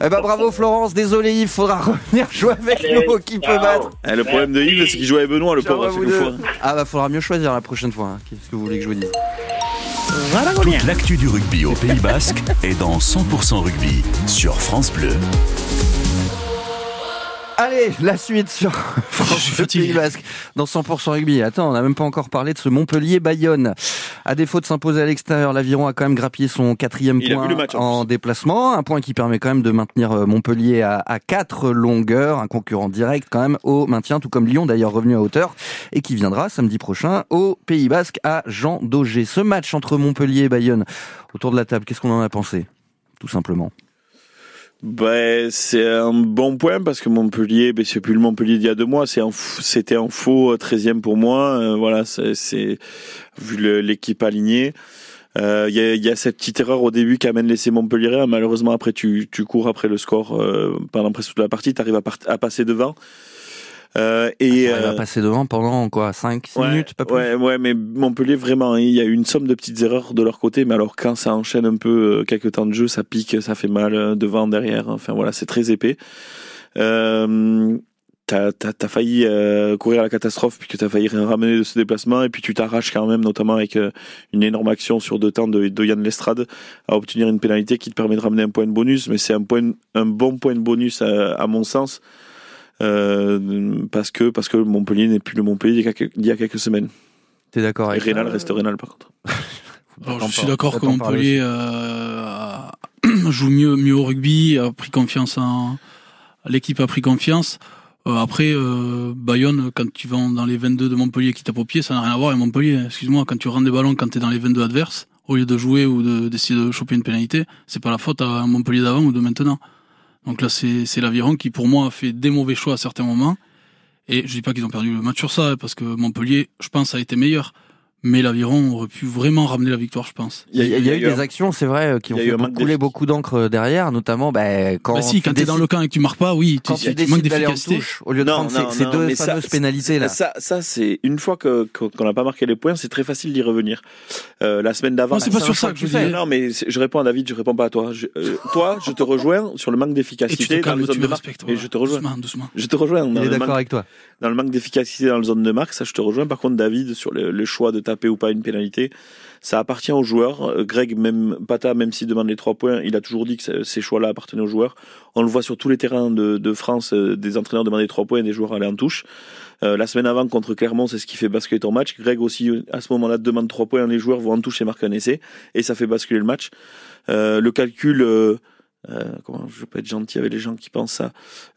Eh ben bravo Florence, désolé Yves, faudra revenir jouer avec Allez, nous qui peut ciao. battre. Eh, le problème de Yves, c'est qu'il joue avec Benoît, le Ciao pauvre, à à vous chaque deux. fois. Ah bah faudra mieux choisir la prochaine fois. hein. Qu'est-ce que vous voulez que je vous dise Toute l'actu du rugby au Pays Basque est dans 100% rugby sur France Bleu. Allez, la suite sur France. Pays Basque dans 100% rugby. Attends, on n'a même pas encore parlé de ce Montpellier-Bayonne. À défaut de s'imposer à l'extérieur, l'Aviron a quand même grappillé son quatrième Il point match, en en déplacement. Un point qui permet quand même de maintenir euh, Montpellier à, à quatre longueurs. Un concurrent direct quand même au maintien, tout comme Lyon d'ailleurs revenu à hauteur et qui viendra samedi prochain au Pays Basque à Jean Daugé. Ce match entre Montpellier et Bayonne, autour de la table, qu'est-ce qu'on en a pensé Tout simplement? Ben, c'est un bon point parce que Montpellier, ben, c'est plus le Montpellier d'il y a deux mois, c'était un faux 13e pour moi. Euh, voilà, c'est, vu l'équipe alignée. Euh, Il y, a, y a cette petite erreur au début qui amène l'essai Montpellier. Malheureusement, après, tu, tu cours après le score euh, pendant presque toute la partie, tu arrives à passer devant. Euh, et Il va euh, passer devant pendant quoi 5 6 ouais, minutes, pas plus Ouais, ouais, mais Montpellier, vraiment, hein, il y a eu une somme de petites erreurs de leur côté, mais alors quand ça enchaîne un peu euh, quelques temps de jeu, ça pique, ça fait mal euh, devant, derrière, enfin voilà, c'est très épais. Euh, T'as t'as- t'as failli euh, courir à la catastrophe puisque t'as failli ramener de ce déplacement et puis tu t'arraches quand même notamment avec euh, une énorme action sur deux temps de, de Yann Lestrade à obtenir une pénalité qui te permet de ramener un point de bonus mais c'est un point un bon point de bonus à, à mon sens euh, parce que parce que Montpellier n'est plus le Montpellier d'il y a quelques- d'il y a quelques semaines T'es d'accord et avec Rénal ça reste Rénal par contre. Alors, je suis d'accord que Montpellier euh, joue mieux, mieux au rugby, a pris confiance en. L'équipe a pris confiance. Euh, après, euh, Bayonne, quand tu vas dans les 22 de Montpellier qui tapent au pied, ça n'a rien à voir avec Montpellier. Excuse-moi, quand tu rentres des ballons quand tu es dans les 22 adverses, au lieu de jouer ou de- d'essayer de, choper une pénalité, c'est pas la faute à Montpellier d'avant ou de maintenant. Donc là, c'est l'Aviron qui, pour moi, a fait des mauvais choix à certains moments. Et je dis pas qu'ils ont perdu le match sur ça, parce que Montpellier, je pense, a été meilleur. Mais l'Aviron aurait pu vraiment ramener la victoire, je pense. Il y, a, il y a eu des actions, c'est vrai, euh, qui ont fait couler beaucoup d'encre derrière, notamment bah, quand bah si, quand t'es dans le camp et que tu marques pas, oui, tu, quand tu, tu manques d'efficacité. au lieu de Non, prendre ces- non, ces, non, deux mais ça- fameuses pénalités là. Ça, ça c'est une fois qu'on n'a pas marqué les points, c'est très facile d'y revenir. Euh, la semaine d'avant. Non, c'est pas sur ça que je fais. Non, mais je réponds à David, je réponds pas à toi. Je- euh, toi, je te rejoins sur le manque d'efficacité dans les zones tu de me marque. Et je te rejoins. Doucement, doucement. Je te rejoins Il est d'accord avec toi. dans le manque d'efficacité dans les zones de marque, ça je te rejoins. Par contre, David, sur le, choix de taper ou pas une pénalité, ça appartient aux joueurs. Euh, Greg, même Pata, même s'il demande les trois points, il a toujours dit que ce- ces choix-là appartenaient aux joueurs. On le voit sur tous les terrains de, France, euh, des entraîneurs demander trois points et des joueurs aller en touche. Euh, la semaine avant contre Clermont, c'est ce qui fait basculer ton match. Greg aussi, à ce moment-là, demande trois points, les joueurs vont en touche et marquent un essai, et ça fait basculer le match. Le calcul, euh, comment je peux être gentil avec les gens qui pensent ça.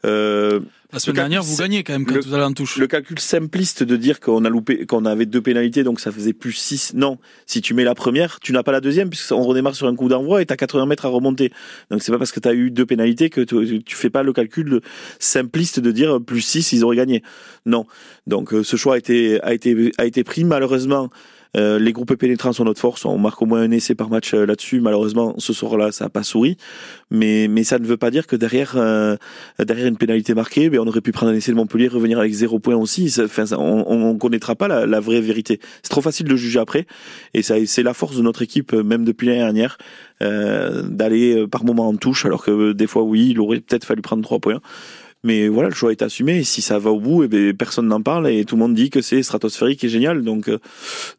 Euh, La semaine Le dernière, vous gagnez quand même quand le- vous allez en touche. le calcul simpliste de dire qu'on a loupé, qu'on avait deux pénalités, donc ça faisait plus 6. Non. Si tu mets la première, tu n'as pas la deuxième, puisqu'on redémarre sur un coup d'envoi et t'as 80 mètres à remonter. Donc c'est pas parce que t'as eu deux pénalités que tu, tu fais pas le calcul simpliste de dire plus 6, ils auraient gagné. Non. Donc euh, ce choix a été, a été, a été pris. Malheureusement, euh, les groupes pénétrants sont notre force. On marque au moins un essai par match euh, là-dessus. Malheureusement, ce soir-là, ça n'a pas souri. Mais, mais ça ne veut pas dire que derrière, euh, derrière une pénalité marquée, ben, on aurait pu prendre un essai de Montpellier, revenir avec zéro point aussi. Enfin, on, on connaîtra pas la, la vraie vérité. C'est trop facile de juger après. Et ça, c'est la force de notre équipe, euh, même depuis l'année dernière, euh, d'aller par moment en touche, alors que des fois, oui, il aurait peut-être fallu prendre trois points. Mais voilà, le choix est assumé. Et si ça va au bout, eh ben, personne n'en parle et tout le monde dit que c'est stratosphérique et génial. Donc, euh,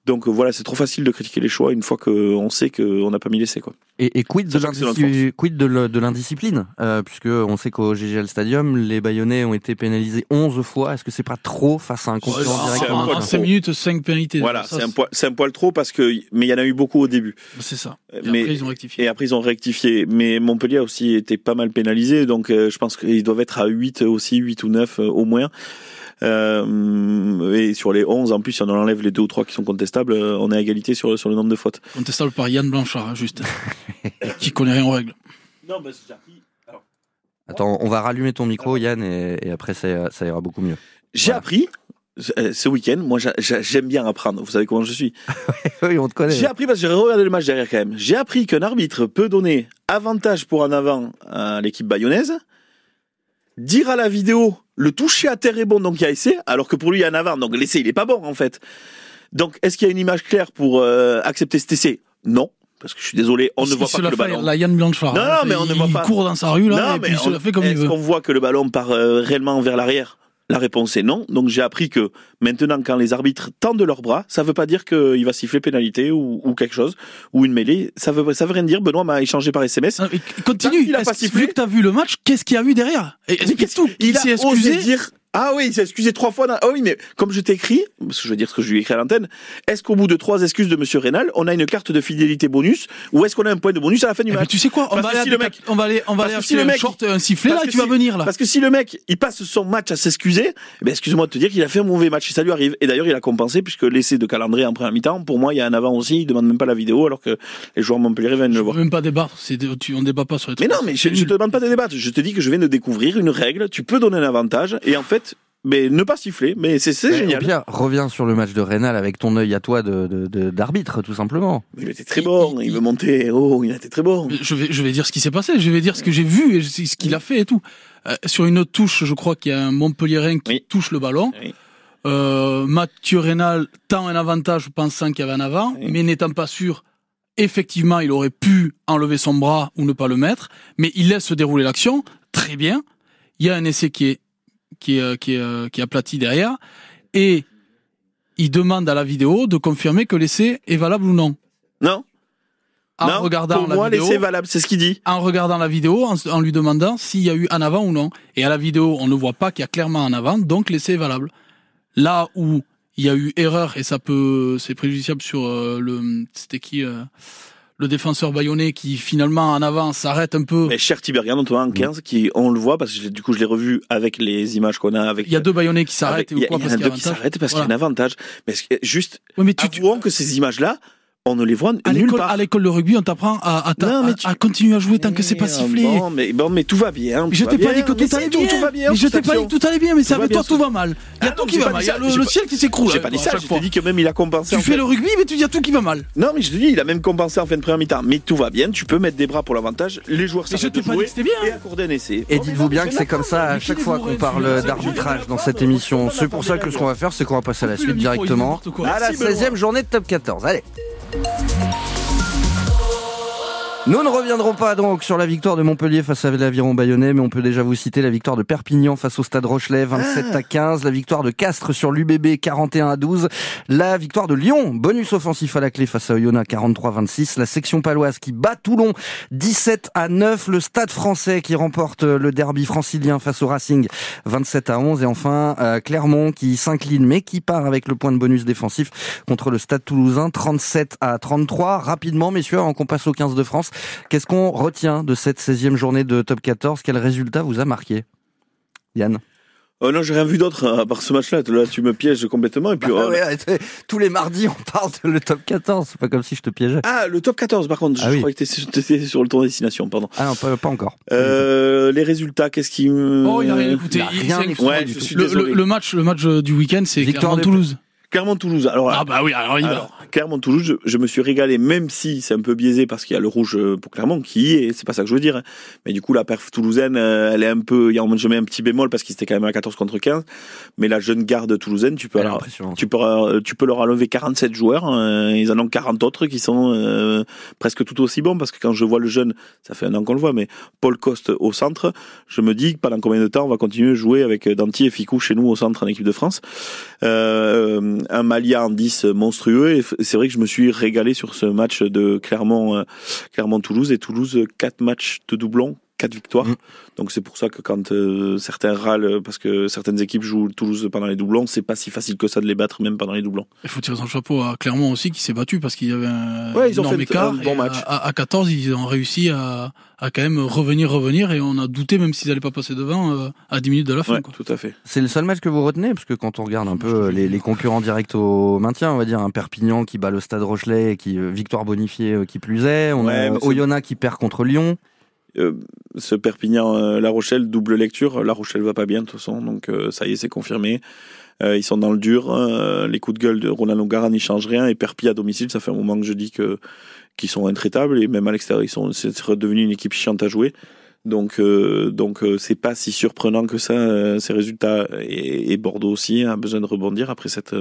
donc euh, voilà, c'est trop facile de critiquer les choix une fois qu'on sait qu'on n'a pas mis l'essai. Quoi. Et, et quid de quid de l'indiscipline? Euh, Puisque on sait qu'au GGL Stadium, les Bayonnais ont été pénalisés 11 fois. Est-ce que c'est pas trop face à un concurrent c'est direct un maintien 5 minutes, 5 pénalités. Voilà, Ça, c'est un, poil, c'est un poil trop parce que, mais il y en a eu beaucoup au début. C'est ça. Et mais après, ils ont rectifié. Et après, ils ont rectifié. Mais Montpellier a aussi été pas mal pénalisé. Donc, euh, je pense qu'ils doivent être à 8 aussi, 8 ou 9 euh, au moins. Euh, et sur les 11, en plus, si on en enlève les deux ou trois qui sont contestables, euh, on est à égalité sur, sur le nombre de fautes. Contestable par Yann Blanchard, hein, juste. qui connaît rien aux règles. Non, bah, j'ai appris. Alors, Attends, on va rallumer ton micro, Yann, et, et après ça, ça ira beaucoup mieux. J'ai Voilà. appris ce week-end. Moi, j'a- j'a- j'aime bien apprendre. Vous savez comment je suis. oui, on te connaît. J'ai appris parce que j'ai regardé le match derrière quand même. J'ai appris qu'un arbitre peut donner avantage pour un avant à l'équipe bayonnaise, dire à la vidéo le toucher à terre est bon donc il y a essai, alors que pour lui il y a un avant donc l'essai il est pas bon en fait. Donc est-ce qu'il y a une image claire pour euh, accepter cet essai? Non, parce que je suis désolé, on ne Il voit pas que le fait, ballon. La Yann Blanchard. Non, hein. non, mais on ne il, voit pas. court dans sa rue là, Non, et mais puis il se on- la fait comme il est-ce veut. qu'on voit que le ballon part euh, réellement vers l'arrière? La réponse est non. Donc j'ai appris que maintenant, quand les arbitres tendent leurs bras, ça veut pas dire qu'il va siffler pénalité ou, ou quelque chose, ou une mêlée. Ça veut, ça veut rien dire. Benoît m'a échangé par SMS. Mais Continue. qu'il a pas sifflé- Vu que t'as vu le match, qu'est-ce qu'il y a eu derrière? Explique tout. Il Il s'est osé excusé. dire. Ah oui, il s'est excusé trois fois. Dans... Ah oui, mais comme je t'ai écrit, parce que je vais dire ce que je lui ai écrit à l'antenne, est-ce qu'au bout de trois excuses de Monsieur Rénal, on a une carte de fidélité bonus, ou est-ce qu'on a un point de bonus à la fin du Eh ben, match tu sais quoi On Parce va si le mec- on va aller, on va aller que si le un mec- short, un sifflet là, et tu vas venir là. Parce que si le mec, il passe son match à s'excuser, eh ben excuse-moi de te dire qu'il a fait un mauvais match et ça lui arrive. Et d'ailleurs, il a compensé puisque l'essai de calendrier en première mi-temps, pour moi, il y a un avant aussi. Il demande même pas la vidéo alors que les joueurs Montpellier viennent Je le veux voir. même pas débattre. Tu- on débat pas sur les Mais non, mais je, je te demande pas de débattre. Je te dis que je viens de découvrir une règle. Tu peux donner un avantage et en fait, mais ne pas siffler. Mais c'est génial. Pire, reviens sur le match de Rénal avec ton œil à toi de- de- de- d'arbitre, tout simplement. Il était très bon. Il veut monter. Oh, il était très bon. Je vais, je vais dire ce qui s'est passé, je vais dire ce que j'ai vu et ce qu'il a fait et tout. Euh, sur une autre touche, je crois qu'il y a un Montpellierin qui Oui. touche le ballon. Oui. Euh, Mathieu Rénal tend un avantage pensant qu'il y avait un avant, Oui. mais n'étant pas sûr, effectivement, il aurait pu enlever son bras ou ne pas le mettre, mais il laisse se dérouler l'action, très bien. Il y a un essai qui est, qui est, euh, qui est, euh, qui est aplati derrière, et il demande à la vidéo de confirmer que l'essai est valable ou non. Non. En non. regardant pour la moi, l'essai valable. C'est ce qu'il dit. en regardant la vidéo, en, en lui demandant s'il y a eu un avant ou non. Et à la vidéo, on ne voit pas qu'il y a clairement un avant, donc l'essai est valable. Là où il y a eu erreur et ça peut, c'est préjudiciable sur euh, le, c'était qui, euh, le défenseur bayonnais qui finalement en avant s'arrête un peu. Mais cher Tiberian, notamment en 15, qui, on le voit parce que du coup, je l'ai revu avec les images qu'on a avec. Il y a deux bayonnais qui s'arrêtent Il y, a- y en deux qui s'arrêtent parce Voilà. qu'il y a un avantage. Mais juste, Oui, mais tu, tu- avouons que ces images-là, on ne les voit à nulle l'école, part. à l'école de rugby, on t'apprend à, à, ta- Non, mais à- tu- à continuer à jouer tant que c'est pas sifflé. Bon, mais, bon, mais tout va bien. Tout je t'ai pas dit que tout allait bien. Tout va bien. mais je t'ai pas dit que tout allait bien, mais c'est avec toi tout va mal. Il y a Ah tout non, qui va mal. Il y a le, ciel qui s'écroule. J'ai à pas dit ça. Je fois. te dis que même il a compensé. Tu fais le rugby, mais tu dis à tout qui va mal. Non, mais je te dis, il a même compensé en fin de première mi-temps. Mais tout va bien. Tu peux mettre des bras pour l'avantage. Les joueurs s'arrêtent t'ai de pas dit jouer que c'était bien. et accorder un essai. Et dites-vous bien que c'est comme ça à chaque fois qu'on parle d'arbitrage dans cette émission. C'est pour ça que ce qu'on va faire, c'est qu'on va passer à la suite directement à la Merci, Benoît. 16e journée de Top 14. Allez Thank you. Nous ne reviendrons pas donc sur la victoire de Montpellier face à l'Aviron Bayonnais, mais on peut déjà vous citer la victoire de Perpignan face au Stade Rochelet, 27 à 15, la victoire de Castres sur l'UBB, 41 à 12, la victoire de Lyon, bonus offensif à la clé face à Oyonnax, 43-26, la section paloise qui bat Toulon, 17 à 9, le Stade français qui remporte le derby francilien face au Racing, 27 à 11, et enfin euh, Clermont qui s'incline mais qui part avec le point de bonus défensif contre le Stade toulousain, 37 à 33. Rapidement, messieurs, avant qu'on passe au 15 de France, Qu'est-ce qu'on retient de cette 16e journée de top 14 Quel résultat vous a marqué? Yann Oh non, j'ai rien vu d'autre à part ce match-là. Là, tu me pièges complètement. Et puis, Ah oh, ouais, ouais, tous les mardis, on parle de le top 14. C'est pas comme si je te piégeais. Ah, le top 14, par contre. Ah je oui. croyais que t'étais sur- t'étais sur le tour destination, pardon. Ah non, pas, pas encore. Euh, les résultats, qu'est-ce qui me... Oh, il a rien écouté. il a Il- rien écouté Ouais, je suis Le, désolé. le- le match, le match du week-end, c'est Victoire de- Clermont-Toulouse. Clermont-Toulouse. Alors, là, Ah bah oui, alors il va. alors Clermont-Toulouse, je, je me suis régalé, même si c'est un peu biaisé parce qu'il y a le rouge euh, pour Clermont qui y est, c'est pas ça que je veux dire. hein. Mais du coup, la perf toulousaine, euh, elle est un peu, il y a, je mets un petit bémol parce qu'ils étaient quand même à 14 contre 15. Mais la jeune garde toulousaine, tu peux, leur, tu peux, euh, tu peux leur enlever 47 joueurs. hein. ils en ont 40 autres qui sont euh, presque tout aussi bons parce que quand je vois le jeune, ça fait un an qu'on le voit, mais Paul Coste au centre, je me dis que pendant combien de temps on va continuer à jouer avec Danti et Ficou chez nous au centre en équipe de France. Euh, un Malia en 10 monstrueux et c'est vrai que je me suis régalé sur ce match de euh, Clermont Toulouse et Toulouse quatre matchs de doublons quatre victoires Mm. donc c'est pour ça que quand euh, certains râlent parce que certaines équipes jouent Toulouse pendant les doublons c'est pas si facile que ça de les battre même pendant les doublons Il faut tirer son chapeau à Clermont aussi qui s'est battu parce qu'il y avait un Ouais, ils ont énorme fait écart. un bon match. À, à- à 14, ils ont réussi à, à quand même revenir, revenir et on a douté même s'ils n'allaient pas passer devant euh, à 10 minutes de la fin. ouais quoi. tout à fait C'est le seul match que vous retenez? Parce que quand on regarde un peu euh, les, les concurrents directs au maintien, on va dire un Perpignan qui bat le Stade Rochelet, et qui euh, victoire bonifiée euh, qui plus est, on Ouais, a Oyonnax qui perd contre Lyon. Euh, ce Perpignan-La Rochelle, double lecture. La Rochelle va pas bien de toute façon, donc ça y est, c'est confirmé. ils sont dans le dur. les coups de gueule de Roland Garra n'y changent rien. Et Perpi à domicile, ça fait un moment que je dis que qu'ils sont intraitables. Et même à l'extérieur, ils sont c'est redevenu une équipe chiante à jouer. Donc, euh, donc euh, c'est pas si surprenant que ça euh, ces résultats. Et, Bordeaux aussi a besoin de rebondir après cette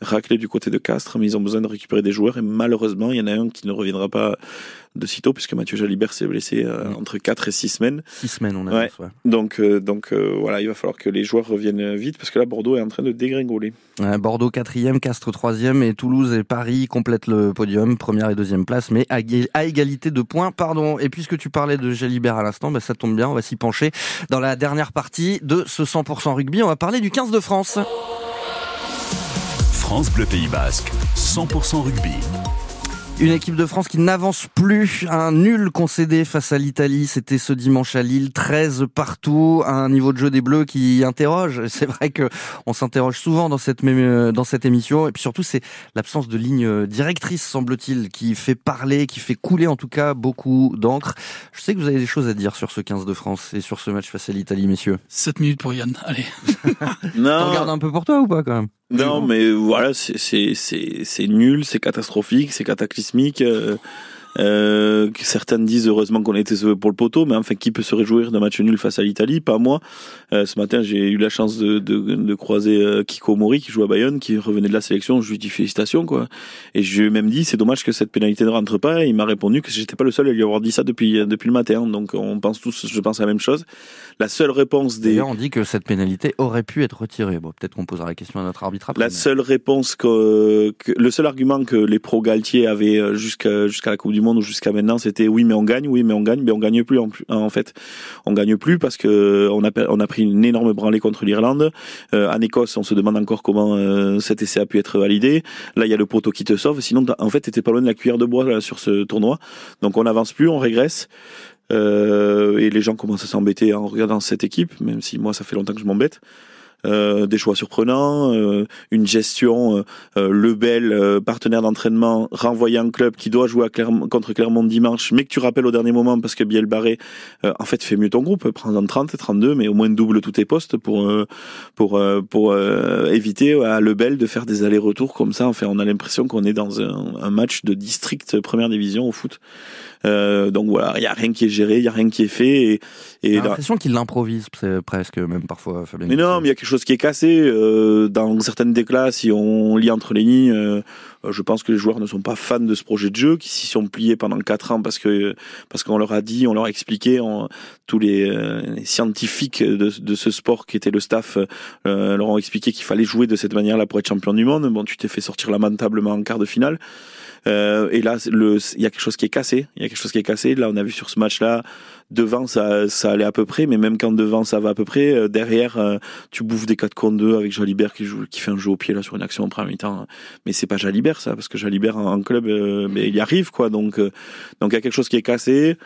raclée du côté de Castres, mais ils ont besoin de récupérer des joueurs. Et malheureusement, il y en a un qui ne reviendra pas de sitôt, puisque Mathieu Jalibert s'est blessé euh, entre 4 et 6 semaines. 6 semaines, on a ouais. Donc, euh, donc euh, voilà, il va falloir que les joueurs reviennent vite, parce que là, Bordeaux est en train de dégringoler. Bordeaux 4e, Castres 3e, et Toulouse et Paris complètent le podium, première et deuxième place, mais à, égalité de points, pardon. Et puisque tu parlais de Jalibert à l'instant, bah, ça tombe bien, on va s'y pencher dans la dernière partie de ce 100% rugby. On va parler du 15 de France. France Bleu Pays Basque, 100% rugby. Une équipe de France qui n'avance plus. Un nul concédé face à l'Italie. C'était ce dimanche à Lille. 13 partout. Un niveau de jeu des Bleus qui interroge. C'est vrai que on s'interroge souvent dans cette, même, dans cette émission. Et puis surtout, c'est l'absence de ligne directrice, semble-t-il, qui fait parler, qui fait couler en tout cas beaucoup d'encre. Je sais que vous avez des choses à dire sur ce 15 de France et sur ce match face à l'Italie, messieurs. 7 minutes pour Yann. Allez. non. Regarde un peu pour toi ou pas quand même? Non, mais voilà, c'est nul, c'est catastrophique, c'est cataclysmique. Euh, euh, certains disent heureusement qu'on a été sauvé pour le poteau, mais enfin, qui peut se réjouir d'un match nul face à l'Italie? Pas moi. Euh, ce matin, j'ai eu la chance de, de, de croiser euh, Kiko Mori, qui joue à Bayonne, qui revenait de la sélection. Je lui dis félicitations, quoi. Et je lui ai même dit, c'est dommage que cette pénalité ne rentre pas. Et il m'a répondu que j'étais pas le seul à lui avoir dit ça depuis, depuis le matin. Donc, on pense tous, je pense, à la même chose. La seule réponse des. On dit que cette pénalité aurait pu être retirée. Bon, peut-être qu'on posera la question à notre arbitre après. La seule réponse que, que, le seul argument que les pros Galtier avaient jusqu'à jusqu'à la Coupe du Monde ou jusqu'à maintenant, c'était oui, mais on gagne, oui, mais on gagne, mais on gagne plus en, fait. On gagne plus parce que on a, on a pris une énorme branlée contre l'Irlande. Euh, en Écosse, on se demande encore comment euh, cet essai a pu être validé. Là, il y a le poteau qui te sauve. Sinon, en fait, t'étais pas loin de la cuillère de bois sur ce tournoi. Donc, on n'avance plus, on régresse. Euh, et les gens commencent à s'embêter en regardant cette équipe, même si moi, ça fait longtemps que je m'embête. Euh, des choix surprenants, euh, une gestion euh, Lebel, partenaire d'entraînement, renvoyé un club qui doit jouer à Clermont, contre Clermont dimanche, mais que tu rappelles au dernier moment parce que Biel Barré, en fait, fait mieux ton groupe, prends-en 30, 32, mais au moins double tous tes postes pour pour pour éviter à Lebel de faire des allers-retours comme ça. Enfin, on a l'impression qu'on est dans un match de district première division au foot. Euh, donc voilà, il y a rien qui est géré, il y a rien qui est fait. Et, et J'ai l'impression qu'il l'improvise presque, même parfois. Fabien mais non, mais il y a quelque chose qui est cassé. Euh, dans certaines déclats, si on lit entre les lignes, euh, je pense que les joueurs ne sont pas fans de ce projet de jeu, qui s'y sont pliés pendant quatre ans parce que parce qu'on leur a dit, on leur a expliqué, tous les, les, scientifiques de, de, ce sport qui était le staff leur ont expliqué qu'il fallait jouer de cette manière-là pour être champion du monde. Bon, tu t'es fait sortir lamentablement en quart de finale. Euh, et là, il y a quelque chose qui est cassé. Il y a quelque chose qui est cassé. Là, on a vu sur ce match-là, devant ça, ça allait à peu près, mais même quand devant ça va à peu près, euh, derrière, euh, tu bouffes des 4 contre 2 avec Jalibert qui joue, qui fait un jeu au pied là sur une action en premier mi-temps. Mais c'est pas Jalibert ça, parce que Jalibert en, club, mais il y arrive quoi. Donc, donc il y a quelque chose qui est cassé.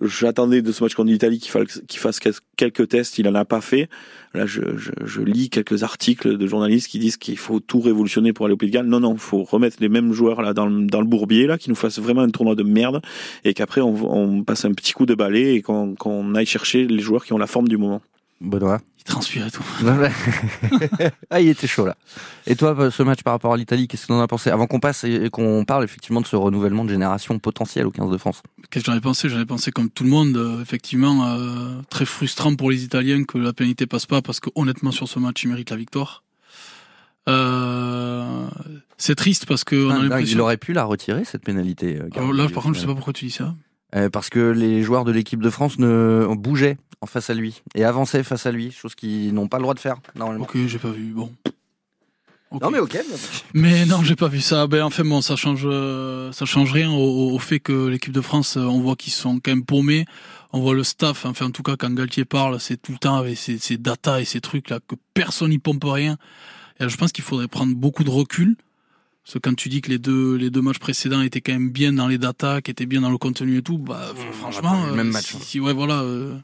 J'attendais de ce match contre l'Italie qu'il fasse quelques tests, il en a pas fait. Là, je, je, je lis quelques articles de journalistes qui disent qu'il faut tout révolutionner pour aller au Pays de Galles. Non, non, faut remettre les mêmes joueurs là dans le, dans le bourbier là, qui nous fassent vraiment un tournoi de merde, et qu'après on, on passe un petit coup de balai et qu'on aille chercher les joueurs qui ont la forme du moment. Benoît? Il transpirait tout. ah, il était chaud là. Et toi, ce match par rapport à l'Italie, qu'est-ce que tu en as pensé? Avant qu'on passe et qu'on parle effectivement de ce renouvellement de génération potentiel au 15 de France. Qu'est-ce que j'en ai pensé? J'en ai pensé comme tout le monde, euh, effectivement, euh, très frustrant pour les Italiens que la pénalité passe pas parce que honnêtement sur ce match, ils méritent la victoire. Euh, c'est triste parce que on a l'impression... il aurait pu la retirer cette pénalité. Là, par contre, je sais pas pourquoi tu dis ça. Euh, parce que les joueurs de l'équipe de France ne bougeaient en face à lui et avançaient face à lui, chose qu'ils n'ont pas le droit de faire normalement. Ok, j'ai pas vu. Bon. Non mais ok. Mais non, j'ai pas vu ça. Ben enfin bon, ça change, euh, ça change rien au, fait que l'équipe de France, euh, on voit qu'ils sont quand même paumés. On voit le staff, enfin en tout cas quand Galtier parle, c'est tout le temps avec ces, ces data et ces trucs là que personne n'y pompe rien. Et je pense qu'il faudrait prendre beaucoup de recul parce que quand tu dis que les deux, les deux matchs précédents étaient quand même bien dans les datas, qui étaient bien dans le contenu et tout, bah, franchement, même match. Si, ouais, voilà, euh,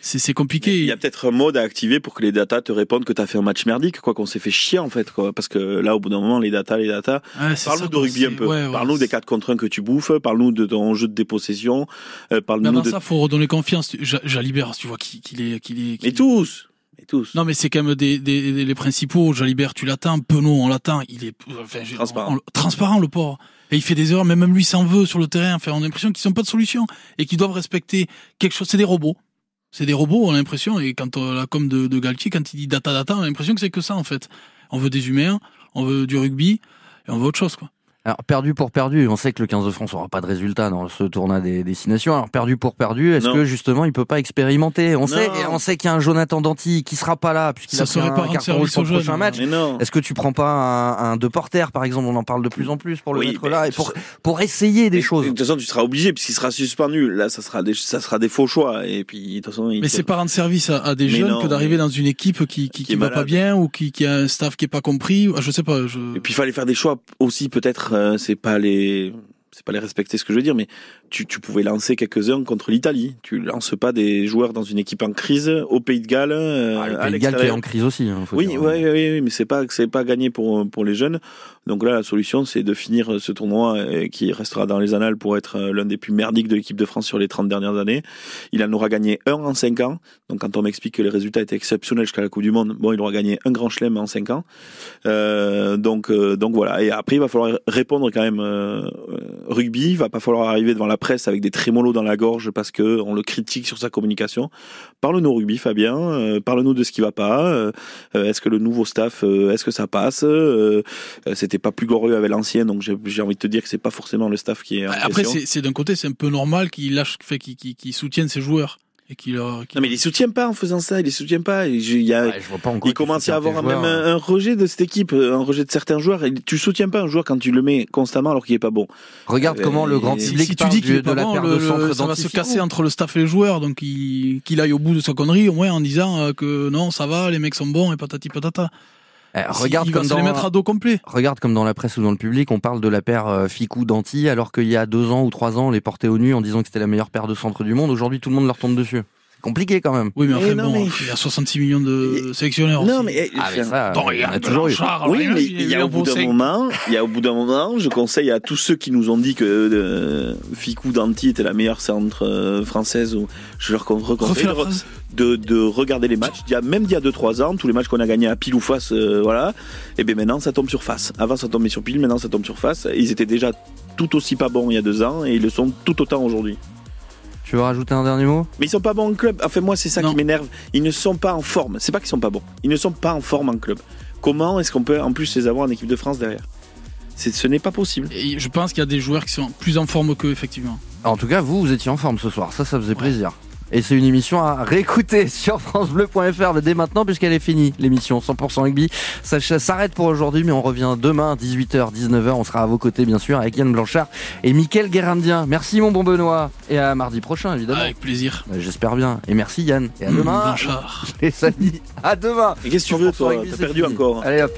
c'est compliqué. Il y a peut-être un mode à activer pour que les datas te répondent que tu as fait un match merdique, quoi, qu'on s'est fait chier en fait, quoi. Parce que là, au bout d'un moment, les datas, les datas. parle-nous de rugby un peu. parle-nous des 4 contre 1 que tu bouffes. Parle-nous de ton jeu de dépossession. Euh, parle-nous de. ça, faut redonner confiance. Jalibert, tu vois qu'il est, qu'il est. Et tous. Tous. Non, mais c'est quand même des, des, les principaux. Jalibert, tu l'attends. Penaud, on l'attend. Il est enfin, transparent. transparent, le port. Et il fait des erreurs, mais même lui s'en veut sur le terrain. Enfin, on a l'impression qu'ils sont pas de solution et qu'ils doivent respecter quelque chose. C'est des robots. C'est des robots, on a l'impression. Et quand on, la com de, de Galtier, quand il dit data data, on a l'impression que c'est que ça en fait. On veut des humains, on veut du rugby et on veut autre chose quoi. Alors, perdu pour perdu, on sait que le 15 de France aura pas de résultat dans ce tournoi des destinations. Alors, perdu pour perdu, est-ce que justement il peut pas expérimenter? On sait, on sait qu'il y a un Jonathan Danty qui sera pas là puisqu'il a pris un carton rouge pour le prochain match. Est-ce que tu prends pas un, un de porter par exemple? On en parle de plus en plus pour le mettre là et pour pour essayer des choses. De toute façon, tu seras obligé puisqu'il sera suspendu. Là, ça sera des ça sera des faux choix et puis de toute façon. Mais c'est pas rendre service à, des jeunes que d'arriver dans une équipe qui qui, qui, va pas bien ou qui, qui a un staff qui est pas compris. Je sais pas. Je... Et puis il fallait faire des choix aussi peut-être. Euh, c'est pas les c'est pas les respecter ce que je veux dire, mais tu, tu pouvais lancer quelques-uns contre l'Italie. Tu lances pas des joueurs dans une équipe en crise au Pays de Galles. Euh, ah, le Pays de Galles qui est en crise aussi. Hein, oui, oui, oui, oui, mais c'est pas c'est pas gagné pour pour les jeunes. Donc là, la solution, c'est de finir ce tournoi euh, qui restera dans les annales pour être euh, l'un des plus merdiques de l'équipe de France sur les 30 dernières années. Il en aura gagné un en 5 ans. Donc quand on m'explique que les résultats étaient exceptionnels jusqu'à la Coupe du Monde, bon, il aura gagné un grand chelem en 5 ans. Euh, donc donc voilà. Et après, il va falloir répondre quand même rugby. Il va pas falloir arriver devant la presse avec des trémolos dans la gorge parce que on le critique sur sa communication. Parle-nous rugby, Fabien. Euh, parle-nous de ce qui va pas. Euh, est-ce que le nouveau staff, euh, est-ce que ça passe C'était pas plus glorieux avec l'ancien, donc j'ai envie de te dire que c'est pas forcément le staff qui est. Après, c'est d'un côté, c'est un peu normal qu'il lâche, fait, qu'il soutienne ses joueurs et qui leur. Non mais il les soutient pas en faisant ça, il les soutient pas. Il, y a, il commence à avoir même un, rejet de cette équipe, un rejet de certains joueurs. Et tu soutiens pas un joueur quand tu le mets constamment alors qu'il est pas bon. Regarde comment le grand public si, tu dis qu'il est pas bon, ça va se casser entre le staff et les joueurs, donc qu'il aille au bout de sa connerie au moins en disant euh, que non ça va, les mecs sont bons et patati patata. Regarde comme dans, les mettre à dos complet. Regarde comme dans la presse ou dans le public, on parle de la paire euh, Ficou-Danti, alors qu'il y a deux ans ou trois ans, on les portait au nu en disant que c'était la meilleure paire de centre du monde. Aujourd'hui, tout le monde leur tombe dessus compliqué quand même. Oui, mais enfin, bon, il y a 66 millions de sélectionneurs. Non, mais ah, ça, il y a, toujours eu. oui, mais il y a au bout d'un moment, il y a au bout d'un moment, je conseille à tous ceux qui nous ont dit que euh, Ficou Danti était la meilleure centre euh, française, je leur conseille de, de, regarder les matchs. Il y a, même il y a 2-3 ans, tous les matchs qu'on a gagnés à pile ou face, euh, voilà. Et bien maintenant, ça tombe sur face. Avant, ça tombait sur pile, maintenant, ça tombe sur face. Ils étaient déjà tout aussi pas bons il y a deux ans et ils le sont tout autant aujourd'hui. Tu veux rajouter un dernier mot? Mais ils sont pas bons en club. Enfin, moi, c'est ça qui m'énerve. Ils ne sont pas en forme. C'est pas qu'ils sont pas bons. Ils ne sont pas en forme en club. Comment est-ce qu'on peut en plus les avoir en équipe de France derrière? Ce n'est pas possible. Et je pense qu'il y a des joueurs qui sont plus en forme qu'eux, effectivement. En tout cas, vous, vous étiez en forme ce soir. Ça, ça faisait plaisir. Et c'est une émission à réécouter sur francebleu.fr dès maintenant puisqu'elle est finie, l'émission 100% rugby. Ça s'arrête pour aujourd'hui, mais on revient demain, 18h, 19h. On sera à vos côtés, bien sûr, avec Yann Blanchard et Mickaël Guérandien. Merci, mon bon Benoît. Et à mardi prochain, évidemment. Avec plaisir. Bah, j'espère bien. Et merci, Yann. Et à mmh, demain. Blanchard. Et Samy. À demain. Et qu'est-ce que tu veux, toi? T'as perdu encore. Allez, hop.